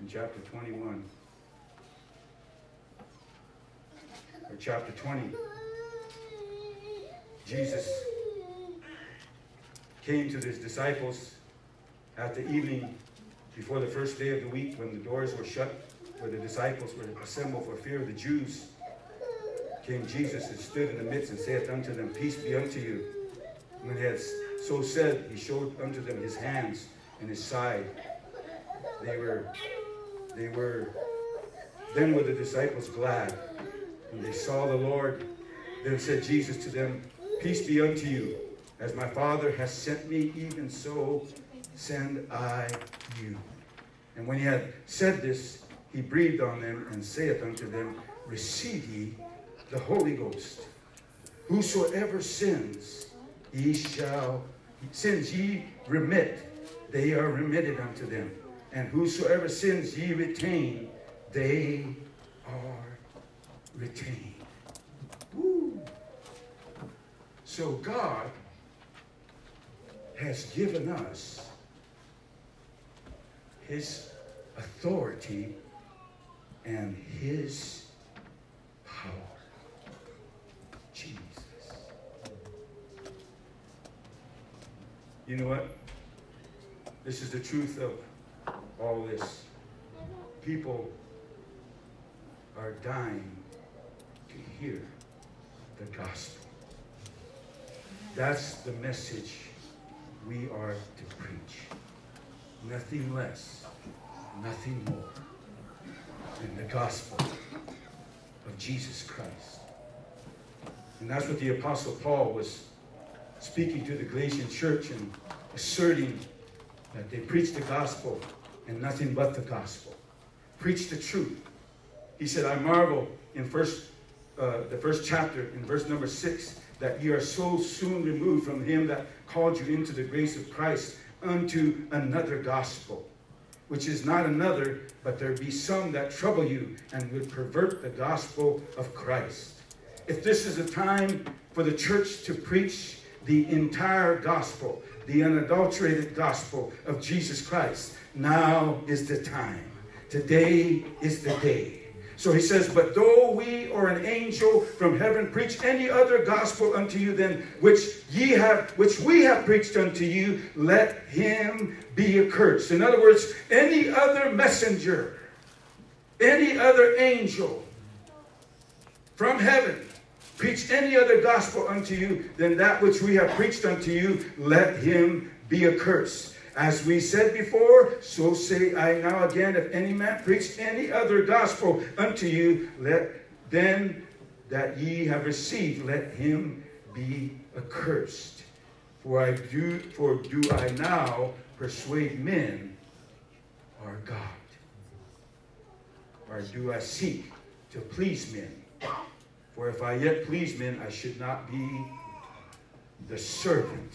Speaker 11: in chapter 21 or chapter 20 Jesus came to his disciples at the evening before the first day of the week when the doors were shut, where the disciples were assembled for fear of the Jews, came Jesus and stood in the midst and saith unto them, Peace be unto you. When he had so said, he showed unto them his hands and his side. They were, they were, then were the disciples glad when they saw the Lord. Then said Jesus to them, Peace be unto you. As my Father has sent me, even so send I you. And when he had said this, he breathed on them and saith unto them, Receive ye the Holy Ghost. Whosoever sins, ye shall, sins ye remit, they are remitted unto them. And whosoever sins ye retain, they are retained. Woo. So God has given us his authority and his power. Jesus. You know what? This is the truth of all this. People are dying to hear the gospel. That's the message we are to preach. Nothing less, nothing more than the gospel of Jesus Christ. And that's what the Apostle Paul was speaking to the Galatian church and asserting that they preach the gospel and nothing but the gospel. Preach the truth. He said, I marvel in first, uh, the first chapter, in verse number six, that ye are so soon removed from him that called you into the grace of Christ unto another gospel, which is not another, but there be some that trouble you and would pervert the gospel of Christ. If this is a time for the church to preach the entire gospel, the unadulterated gospel of Jesus Christ, now is the time. Today is the day. So he says, But though we or an angel from heaven preach any other gospel unto you than which ye have which we have preached unto you, let him be accursed. In other words, any other messenger, any other angel from heaven preach any other gospel unto you than that which we have preached unto you, let him be accursed. As we said before, so say I now again, if any man preach any other gospel unto you, let then that ye have received, let him be accursed. For I do for do I now persuade men or God? Or do I seek to please men? For if I yet please men, I should not be the servant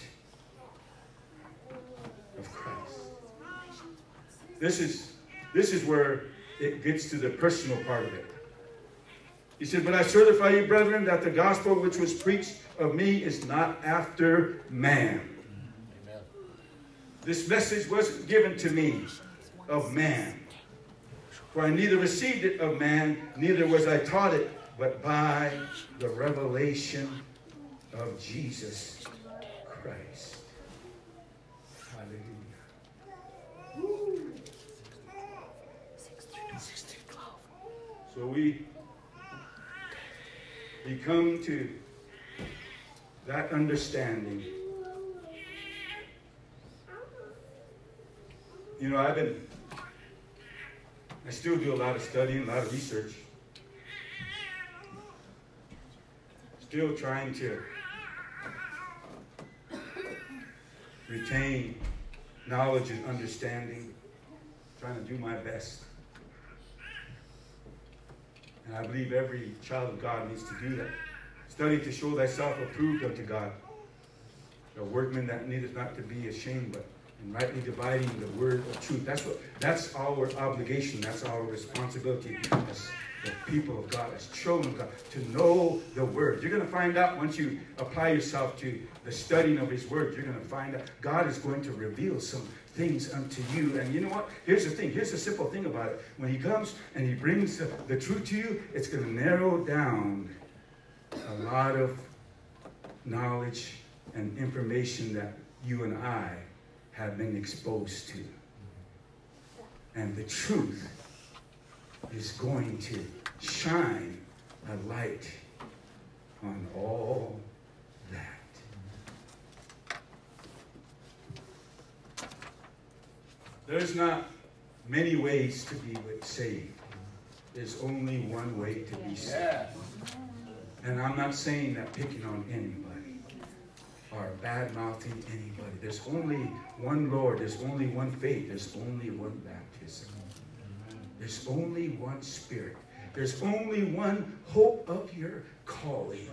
Speaker 11: of Christ. This is, this is where it gets to the personal part of it. He said, But I certify you, brethren, that the gospel which was preached of me is not after man.
Speaker 7: Amen.
Speaker 11: This message wasn't given to me of man. For I neither received it of man, neither was I taught it, but by the revelation of Jesus Christ. Hallelujah. So we, we come to that understanding. You know, I've been, I still do a lot of studying, a lot of research. Still trying to retain knowledge and understanding, trying to do my best. And I believe every child of God needs to do that. Study to show thyself approved unto God. A workman that needeth not to be ashamed, but in rightly dividing the word of truth. That's what that's our obligation, that's our responsibility as the people of God, as children of God, to know the word. You're going to find out once you apply yourself to the studying of his word, you're going to find out God is going to reveal some things unto you. And you know what? Here's the thing. Here's the simple thing about it. When he comes and he brings the, truth to you, it's going to narrow down a lot of knowledge and information that you and I have been exposed to. And the truth is going to shine a light on all that. There's not many ways to be saved. There's only one way to be saved. And I'm not saying that picking on anybody or bad mouthing anybody. There's only one Lord, there's only one faith, there's only one baptism. There's only one Spirit. There's only one hope of your calling.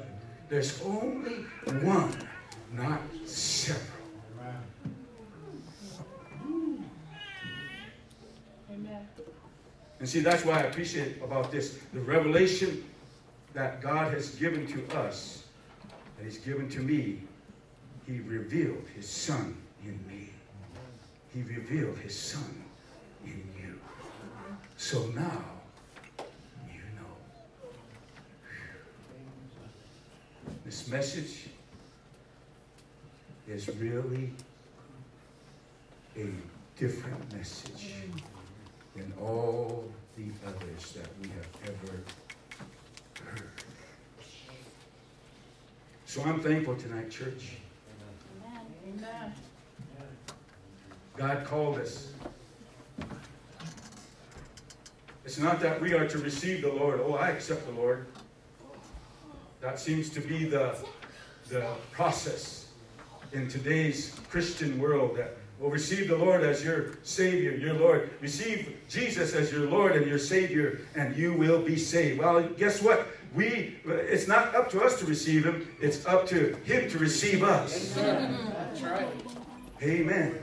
Speaker 11: There's only one, not several. And see, that's why I appreciate about this the revelation that God has given to us, that He's given to me. He revealed His Son in me. He revealed His Son in you. So now, you know. This message is really a different message than all the others that we have ever heard. So I'm thankful tonight, church. God called us. It's not that we are to receive the Lord. Oh, I accept the Lord. That seems to be the, the process in today's Christian world that will receive the Lord as your Savior, your Lord. Receive Jesus as your Lord and your Savior, and you will be saved. Well, guess what? We it's not up to us to receive Him, it's up to Him to receive us.
Speaker 7: That's right.
Speaker 11: Amen.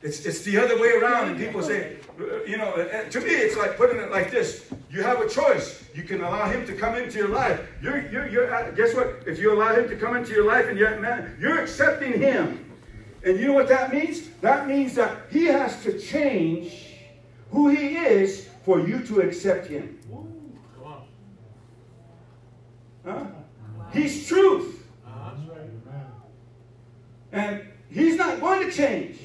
Speaker 11: It's, it's the other way around, and people say, uh, you know, uh, to me, it's like putting it like this: you have a choice. You can allow Him to come into your life. You're, you're, you're, uh, guess what? If you allow Him to come into your life, and you're, man, you're accepting Him, and you know what that means? That means that He has to change who He is for you to accept Him. Huh? He's truth, and He's not going to change.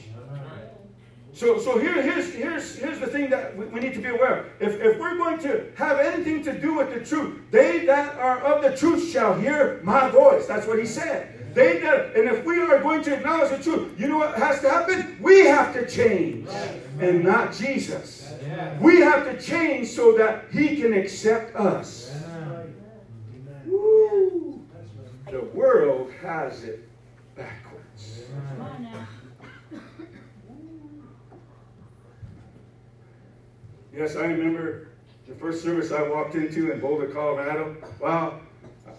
Speaker 11: So, so here, here's, here's, here's the thing that we, need to be aware of. If, if we're going to have anything to do with the truth, they that are of the truth shall hear my voice. That's what he said. They that, and if we are going to acknowledge the truth, you know what has to happen? We have to change, and not Jesus. We have to change so that he can accept us. Woo. The world has it backwards.
Speaker 2: Come on now.
Speaker 11: Yes, I remember the first service I walked into in Boulder, Colorado. Wow,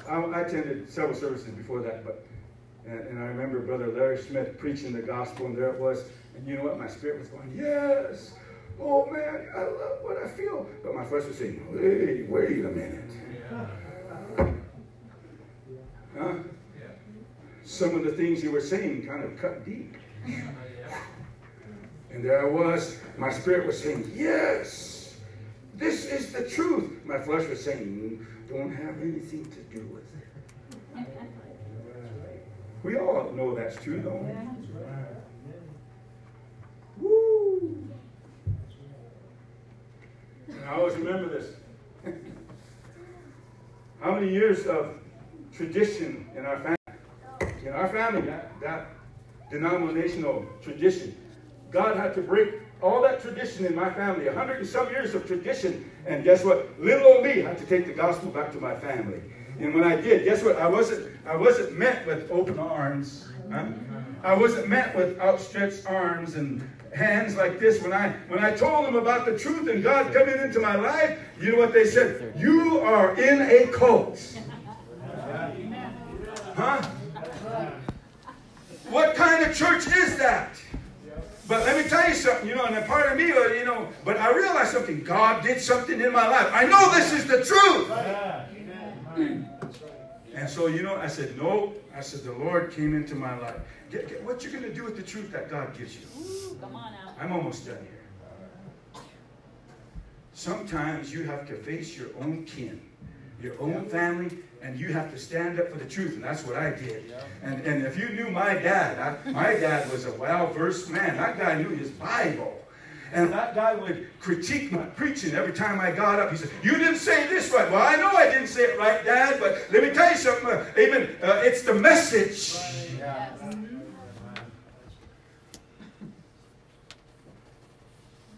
Speaker 11: I, I attended several services before that, but and, and, I remember Brother Larry Smith preaching the gospel, and there it was. And you know what? My spirit was going, yes. Oh man, I love what I feel. But my flesh was saying, hey, wait a minute. Huh? Some of the things you were saying kind of cut deep. And there I was. My spirit was saying, Yes, this is the truth. My flesh was saying, Don't have anything to do with it. We all know that's true, don't we? Woo! And I always remember this. How many years of tradition in our family? In our family, that, that denominational tradition God had to break all that tradition in my family, a hundred and some years of tradition. And guess what? Little old me had to take the gospel back to my family. And when I did, guess what? I wasn't, I wasn't met with open arms. Huh? I wasn't met with outstretched arms and hands like this. When I when I told them about the truth and God coming into my life, you know what they said? You are in a cult. Huh? What kind of church is that? But let me tell you something, you know, and a part of me, you know, but I realized something. God did something in my life. I know this is the truth. Mm. And so, you know, I said, no. I said, the Lord came into my life. Get, get, what you going to do with the truth that God gives you?
Speaker 2: Ooh, come on now.
Speaker 11: I'm almost done here. Sometimes you have to face your own kin, your own family, and you have to stand up for the truth. And that's what I did. And, and if you knew my dad, I, my dad was a well versed man. That guy knew his Bible. And that guy would critique my preaching every time I got up. He said, You didn't say this right. Well, I know I didn't say it right, Dad, but let me tell you something. Uh, amen. Uh, it's the message.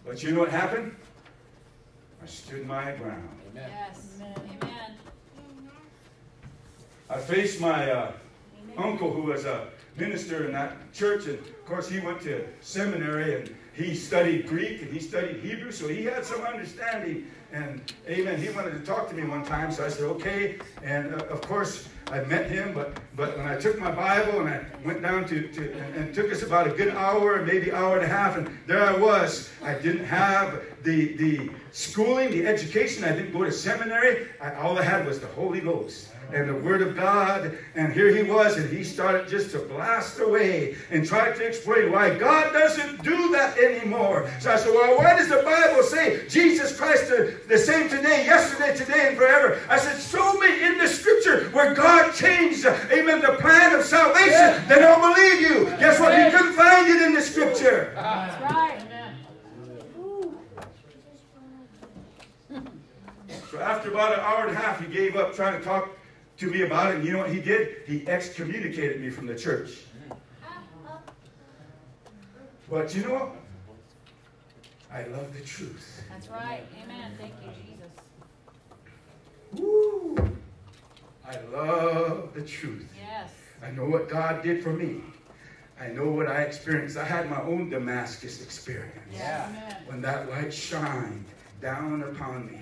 Speaker 11: But you know what happened? I stood my ground.
Speaker 7: Amen.
Speaker 1: Yes. Amen.
Speaker 11: I faced my uh, uncle who was a minister in that church, and of course he went to seminary and he studied Greek and he studied Hebrew, so he had some understanding. And amen, he wanted to talk to me one time, so I said okay. And uh, of course I met him, but but when I took my Bible and I went down to, to and, and took us about a good hour, maybe hour and a half, and there I was. I didn't have the the schooling, the education. I didn't go to seminary. I, all I had was the Holy Ghost and the Word of God. And here he was, and he started just to blast away and try to explain why God doesn't do that anymore. So I said, Well, why does the Bible say Jesus Christ the, the same today, yesterday, today, and forever? I said, Show me in the scripture where God changed, amen, the plan of salvation. They don't believe you. Guess what? He couldn't find it in the scripture.
Speaker 1: That's right.
Speaker 11: So after about an hour and a half, he gave up trying to talk to me about it. And you know what he did? He excommunicated me from the church. But you know what? I love the truth.
Speaker 1: That's right. Amen. Thank you, Jesus.
Speaker 11: Woo! I love the truth.
Speaker 1: Yes.
Speaker 11: I know what God did for me. I know what I experienced. I had my own Damascus experience.
Speaker 1: Yeah. Amen.
Speaker 11: When that light shined down upon me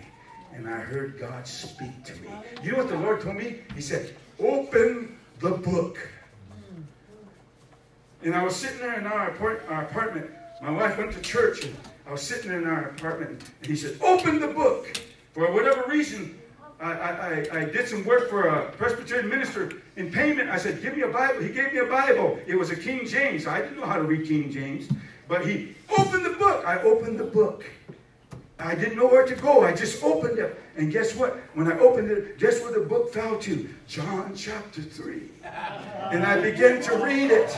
Speaker 11: and I heard God speak to me. You know what the Lord told me? He said, Open the book. And I was sitting there in our, apart- our apartment. My wife went to church and I was sitting in our apartment and he said, Open the book. For whatever reason, I, I, I, did some work for a Presbyterian minister. In payment, I said, Give me a Bible. He gave me a Bible. It was a King James. I didn't know how to read King James. But he opened the book. I opened the book. I didn't know where to go. I just opened it. And guess what? When I opened it, guess where the book fell to? John chapter 3. And I began to read it.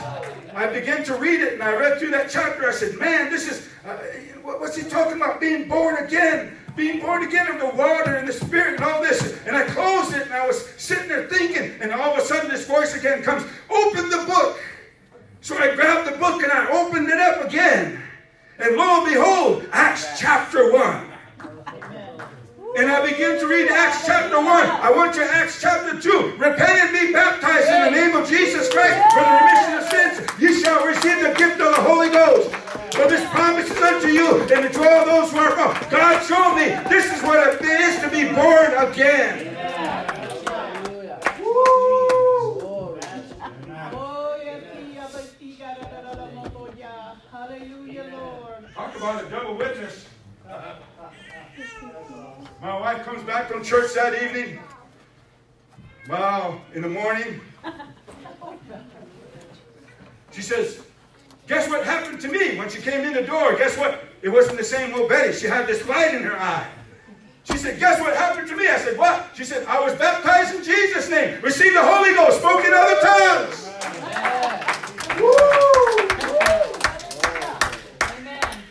Speaker 11: I began to read it and I read through that chapter. I said, man, this is, uh, what's he talking about? Being born again. Being born again of the water and the spirit and all this. And I closed it and I was sitting there thinking. And all of a sudden this voice again comes, open the book. So I grabbed the book and I opened it up again. And lo and behold, Acts chapter 1. And I begin to read Acts chapter 1. I went to Acts chapter 2. Repent and be baptized in the name of Jesus Christ for the remission of sins. You shall receive the gift of the Holy Ghost. For this promise is unto you and to all those who are called. God showed me this is what it is to be born again.
Speaker 2: Oh, but.
Speaker 11: Talk about a double witness. My wife comes back from church that evening. Wow, in the morning. She says, Guess what happened to me when she came in the door? Guess what? It wasn't the same old Betty. She had this light in her eye. She said, Guess what happened to me? I said, What? She said, I was baptized in Jesus' name, received the Holy Ghost, spoke in other tongues. Woo!
Speaker 1: Amen.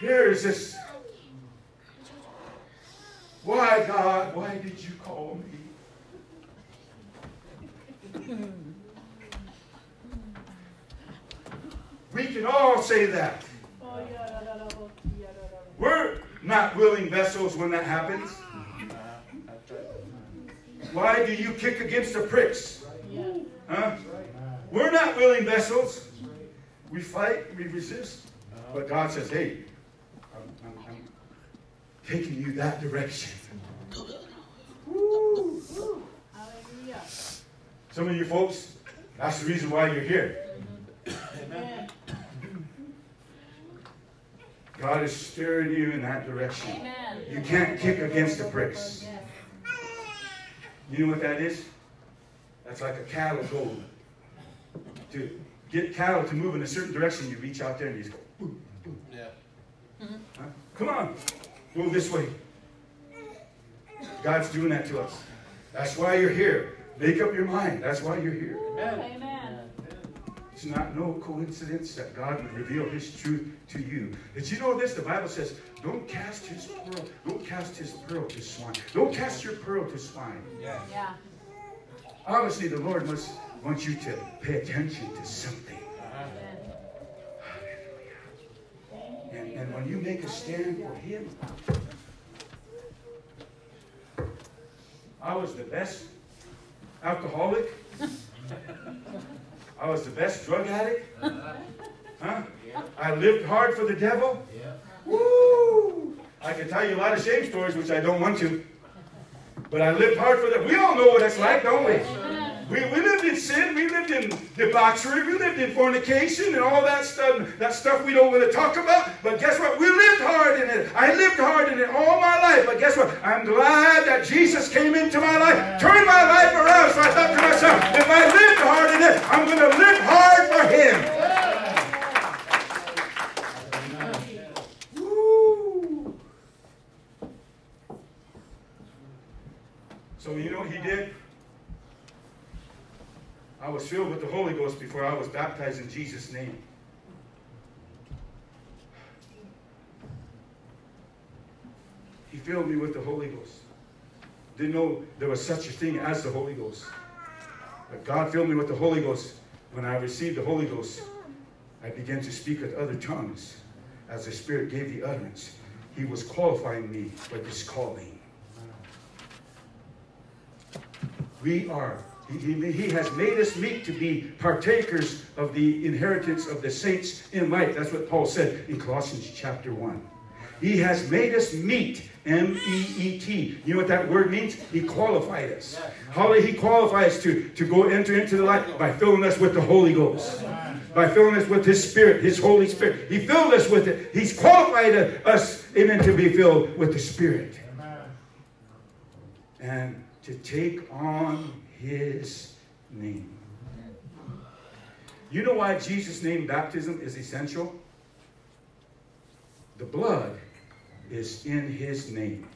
Speaker 11: Here is this. Why, God, why did you call me? We can all say that. We're not willing vessels when that happens. Why do you kick against the pricks? Huh? We're not willing vessels. We fight, we resist. But God says, hey, I'm, I'm, I'm taking you that direction. Some of you folks, that's the reason why you're here.
Speaker 2: Amen.
Speaker 11: God is steering you in that direction.
Speaker 1: Amen.
Speaker 11: You can't kick against the pricks.
Speaker 1: Yes.
Speaker 11: You know what that is? That's like a cattle go. To get cattle to move in a certain direction, you reach out there and you just go, boom, boom.
Speaker 7: Yeah. Mm-hmm.
Speaker 11: Huh? Come on, go this way. God's doing that to us. That's why you're here. Make up your mind. That's why you're here.
Speaker 1: Amen. Amen.
Speaker 11: It's not no coincidence that God would reveal his truth to you. Did you know this? The Bible says, don't cast his pearl, don't cast his pearl to swine. Don't cast your pearl to swine.
Speaker 4: Yeah.
Speaker 11: Obviously, the Lord must want you to pay attention to something. Hallelujah. And, and when you make a stand for him, I was the best alcoholic. [LAUGHS] I was the best drug addict. Uh-huh. Huh? I lived hard for the devil. Woo! I can tell you a lot of shame stories, which I don't want to. But I lived hard for that. We all know what it's like, don't we? We, we lived in sin, we lived in debauchery, we lived in fornication and all that stuff, that stuff we don't want to talk about. But guess what? We lived hard in it. I lived hard in it all my life. But guess what? I'm glad that Jesus came into my life, turned my life around. So I thought to myself, if I lived hard in it, I'm going to live hard for Him. So you know what he did? I was filled with the Holy Ghost before I was baptized in Jesus' name. He filled me with the Holy Ghost. Didn't know there was such a thing as the Holy Ghost. But God filled me with the Holy Ghost. When I received the Holy Ghost, I began to speak with other tongues as the Spirit gave the utterance. He was qualifying me for this calling. We are he, he, has made us meet to be partakers of the inheritance of the saints in light. That's what Paul said in Colossians chapter 1. He has made us meet, M E E T. You know what that word means? He qualified us. How did he qualify us to, to go enter into the light? By filling us with the Holy Ghost. By filling us with His Spirit, His Holy Spirit. He filled us with it. He's qualified us, amen, to be filled with the Spirit. And to take on his name. You know why Jesus' name baptism is essential? The blood is in his name.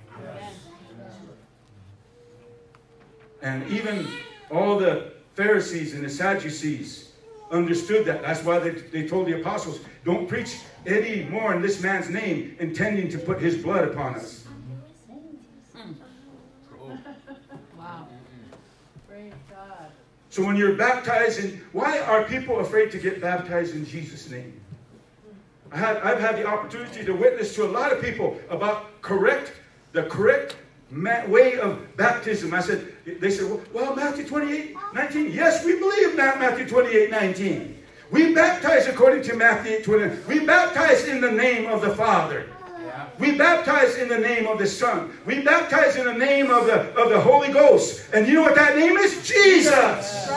Speaker 11: And even all the Pharisees and the Sadducees understood that. That's why they, they told the apostles, don't preach any more in this man's name, intending to put his blood upon us.
Speaker 2: Wow. Praise God.
Speaker 11: So when you're baptized in, why are people afraid to get baptized in Jesus' name? I had, I've had the opportunity to witness to a lot of people about correct, the correct way of baptism. I said, they said, well, well, Matthew 28, 19. Yes, we believe Matthew 28, 19. We baptize according to Matthew 20. We baptize in the name of the Father. We baptize in the name of the Son. We baptize in the name of the, of the Holy Ghost. And you know what that name is? Jesus.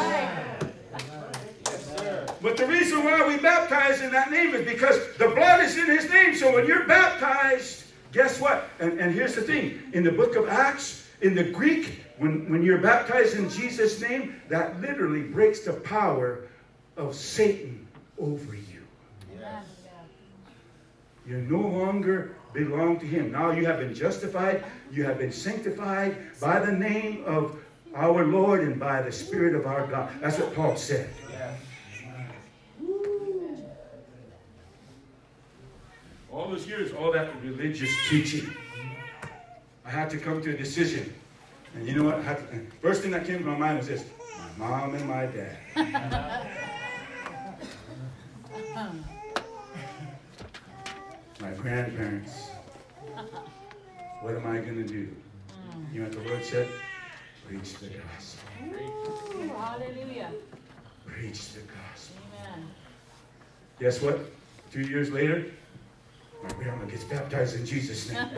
Speaker 11: But the reason why we baptize in that name is because the blood is in his name. So when you're baptized, guess what? And, and here's the thing. In the book of Acts, in the Greek, when, when you're baptized in Jesus' name, that literally breaks the power of Satan over you. You're no longer belong to him. Now you have been justified, you have been sanctified by the name of our Lord and by the Spirit of our God. That's what Paul said. All those years, all that religious teaching, I had to come to a decision. And you know what? I had to, first thing that came to my mind was this my mom and my dad. [LAUGHS] my grandparents. What am I going to do? You know what the Lord said? Preach the gospel.
Speaker 4: Ooh, hallelujah.
Speaker 11: Preach the gospel.
Speaker 4: Amen.
Speaker 11: Guess what? Two years later, my grandma gets baptized in Jesus' name. [LAUGHS]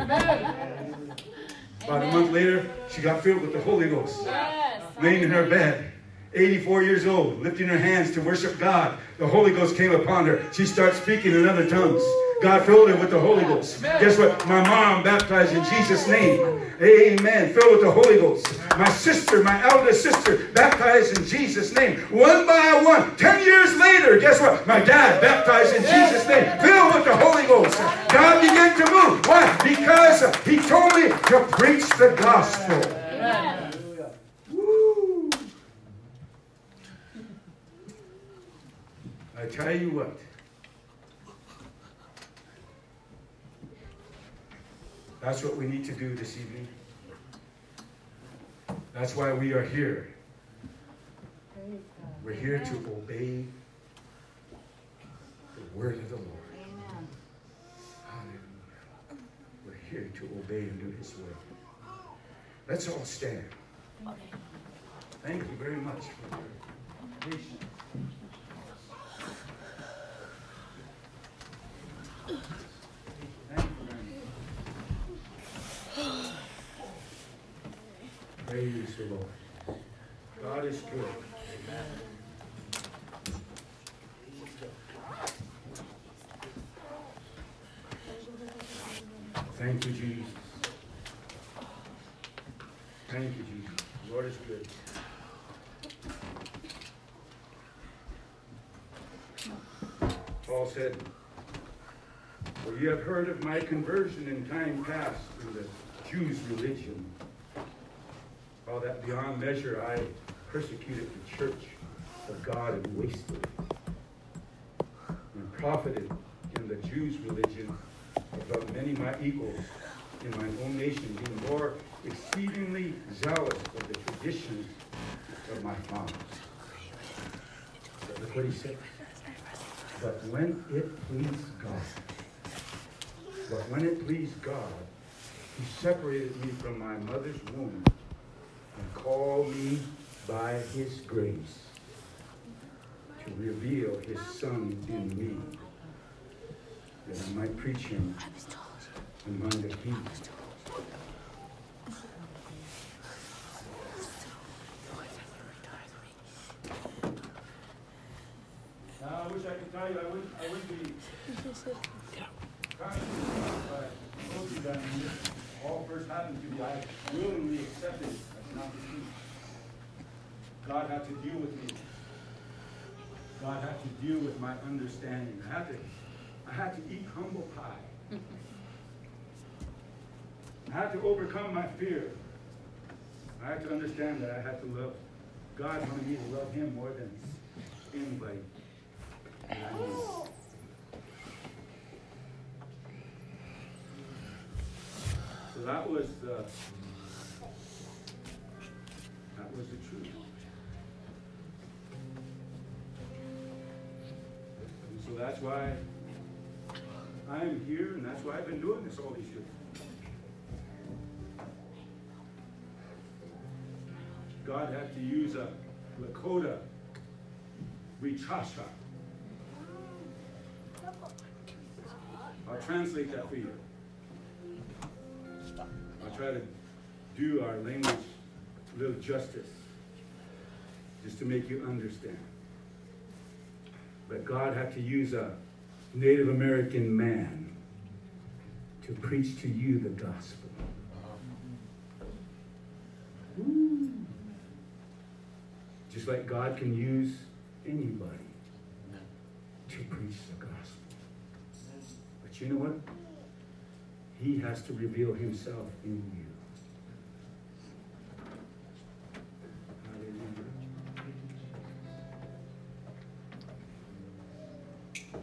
Speaker 11: About a month later, she got filled with the Holy Ghost.
Speaker 4: Yes.
Speaker 11: Laying in her bed, 84 years old, lifting her hands to worship God. The Holy Ghost came upon her. She starts speaking in other tongues. God filled her with the Holy Ghost. Guess what? My mom baptized in Jesus' name. Amen. Filled with the Holy Ghost. My sister, my eldest sister, baptized in Jesus' name. One by one. Ten years later, guess what? My dad baptized in Jesus' name. Filled with the Holy Ghost. God began to move. Why? Because he told me to preach the gospel. I tell you what. That's what we need to do this evening. That's why we are here. We're here to obey the word of the Lord.
Speaker 4: Amen.
Speaker 11: Hallelujah. We're here to obey and do his will. Let's all stand. Thank you very much for your patience. Thank you very much. Praise the Lord. God is good. Thank you, Jesus. Thank you, Jesus. The Lord is good. Paul said, For you have heard of my conversion in time past in the Jews' religion. How that beyond measure I persecuted the church of God and wasted it. And profited in the Jews' religion above many my equals in my own nation, being more exceedingly zealous of the traditions of my fathers. Look what he said. But when it pleased God, but when it pleased God, he separated me from my mother's womb and called me by his grace to reveal his son in me, that I might preach him among the heathens. Now, I wish I could tell you, I wouldn't, I wouldn't be [LAUGHS] conscious, but All first happened to me, I willingly accepted it as an opportunity. God had to deal with me. God had to deal with my understanding. I had to, I had to eat humble pie. I had to overcome my fear. I had to understand that I had to love. God wanted me to love Him more than anybody. that I knew. So that was the that was the truth. And so that's why I'm here, and that's why I've been doing this all these years. God had to use a Lakota Richasha. I'll translate that for you. I'll try to do our language a little justice, just to make you understand. But God had to use a Native American man to preach to you the gospel. Just like God can use anybody to preach the gospel. But you know what? He has to reveal himself in you. Hallelujah.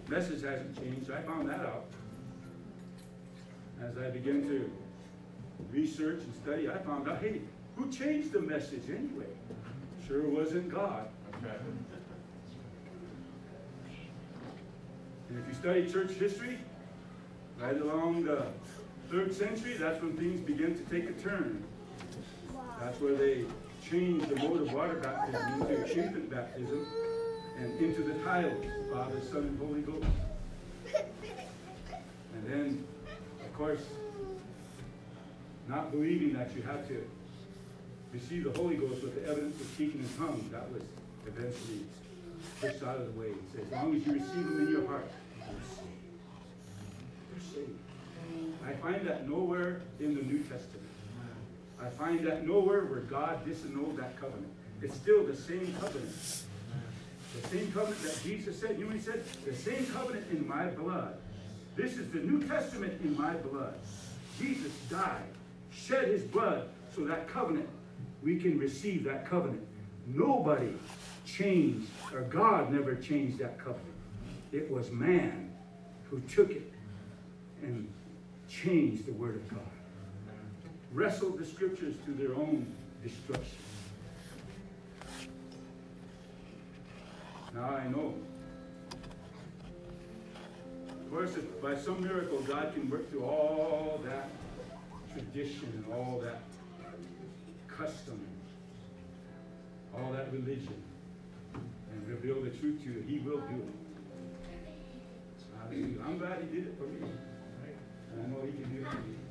Speaker 11: Message hasn't changed. I found that out. As I began to research and study, I found out, hey, who changed the message anyway? Sure wasn't God. And if you study church history, right along the third century, that's when things begin to take a turn. That's where they changed the mode of water baptism into infant baptism and into the titles, Father, Son, and Holy Ghost. And then, of course, not believing that you have to receive the Holy Ghost with the evidence of speaking in tongues, that was eventually pushed out of the way. As long as you receive them in your heart, you're saved. You're saved. I find that nowhere in the New Testament. I find that nowhere where God disannulled that covenant. It's still the same covenant. The same covenant that Jesus said, you know he said? The same covenant in my blood. This is the New Testament in my blood. Jesus died, shed his blood, so that covenant, we can receive that covenant. Nobody changed, or God never changed that covenant.
Speaker 1: It was man who took it and changed the Word of God, wrestled the Scriptures to their own destruction. Now I know. Of course, by some miracle, God can work through all that tradition and all that custom, all that religion, and reveal the truth to you. He will do it. I'm glad he did it for me. And I know he can do it.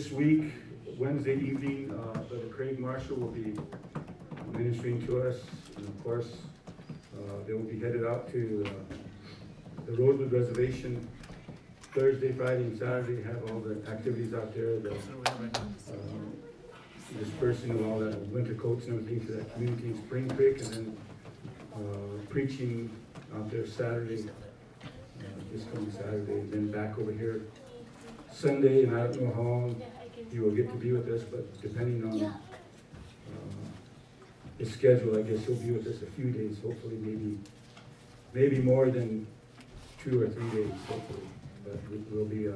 Speaker 1: This
Speaker 11: week, Wednesday evening, uh, Brother Craig Marshall will be ministering to us. And of course, uh, they will be headed out to uh, the Rosebud Reservation Thursday, Friday, and Saturday, have all the activities out there, the um, dispersing of all the winter coats and everything to that community in Spring Creek, and then uh, preaching out there Saturday, uh, this coming Saturday, and then back over here Sunday, and I don't know how long you will get to be with us, but depending on uh, the schedule, I guess you'll be with us a few days, hopefully, maybe, maybe more than two or three days, hopefully. But we- we'll be, uh,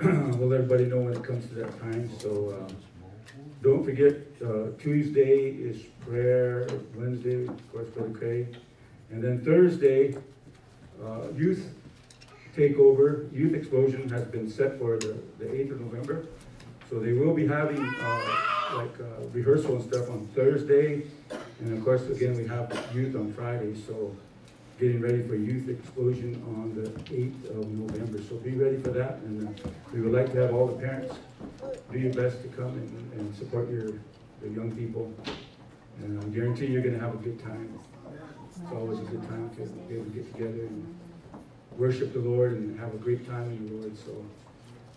Speaker 11: [CLEARS THROAT] we'll let everybody know when it comes to that time, so, uh, don't forget, uh, Tuesday is prayer, Wednesday, of course, Brother Craig. And then Thursday, uh, youth takeover, youth explosion has been set for the, the eighth of November. So they will be having, uh, like, uh, rehearsal and stuff on Thursday. And of course, again, we have youth on Friday, so getting ready for youth explosion on the eighth of November. So be ready for that, and uh, we would like to have all the parents do your best to come and, and support your, young people. And I guarantee you're gonna have a good time. It's always a good time to be able to get together and worship the Lord and have a great time in the Lord, so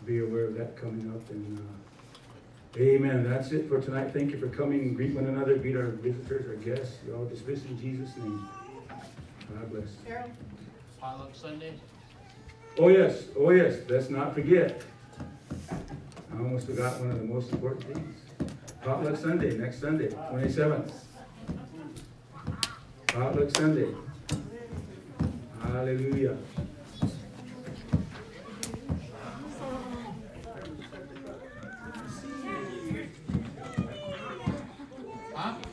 Speaker 11: be aware of that coming up and, uh, amen. That's it for tonight. Thank you for coming. Greet one another, greet our visitors, our guests. You're all dismissed in Jesus' name. God bless.
Speaker 2: Carol?
Speaker 7: Potluck Sunday?
Speaker 11: Oh, yes, oh, yes, let's not forget. I almost forgot one of the most important things. Potluck Sunday, next Sunday, twenty-seventh. Potluck Sunday. Hallelujah.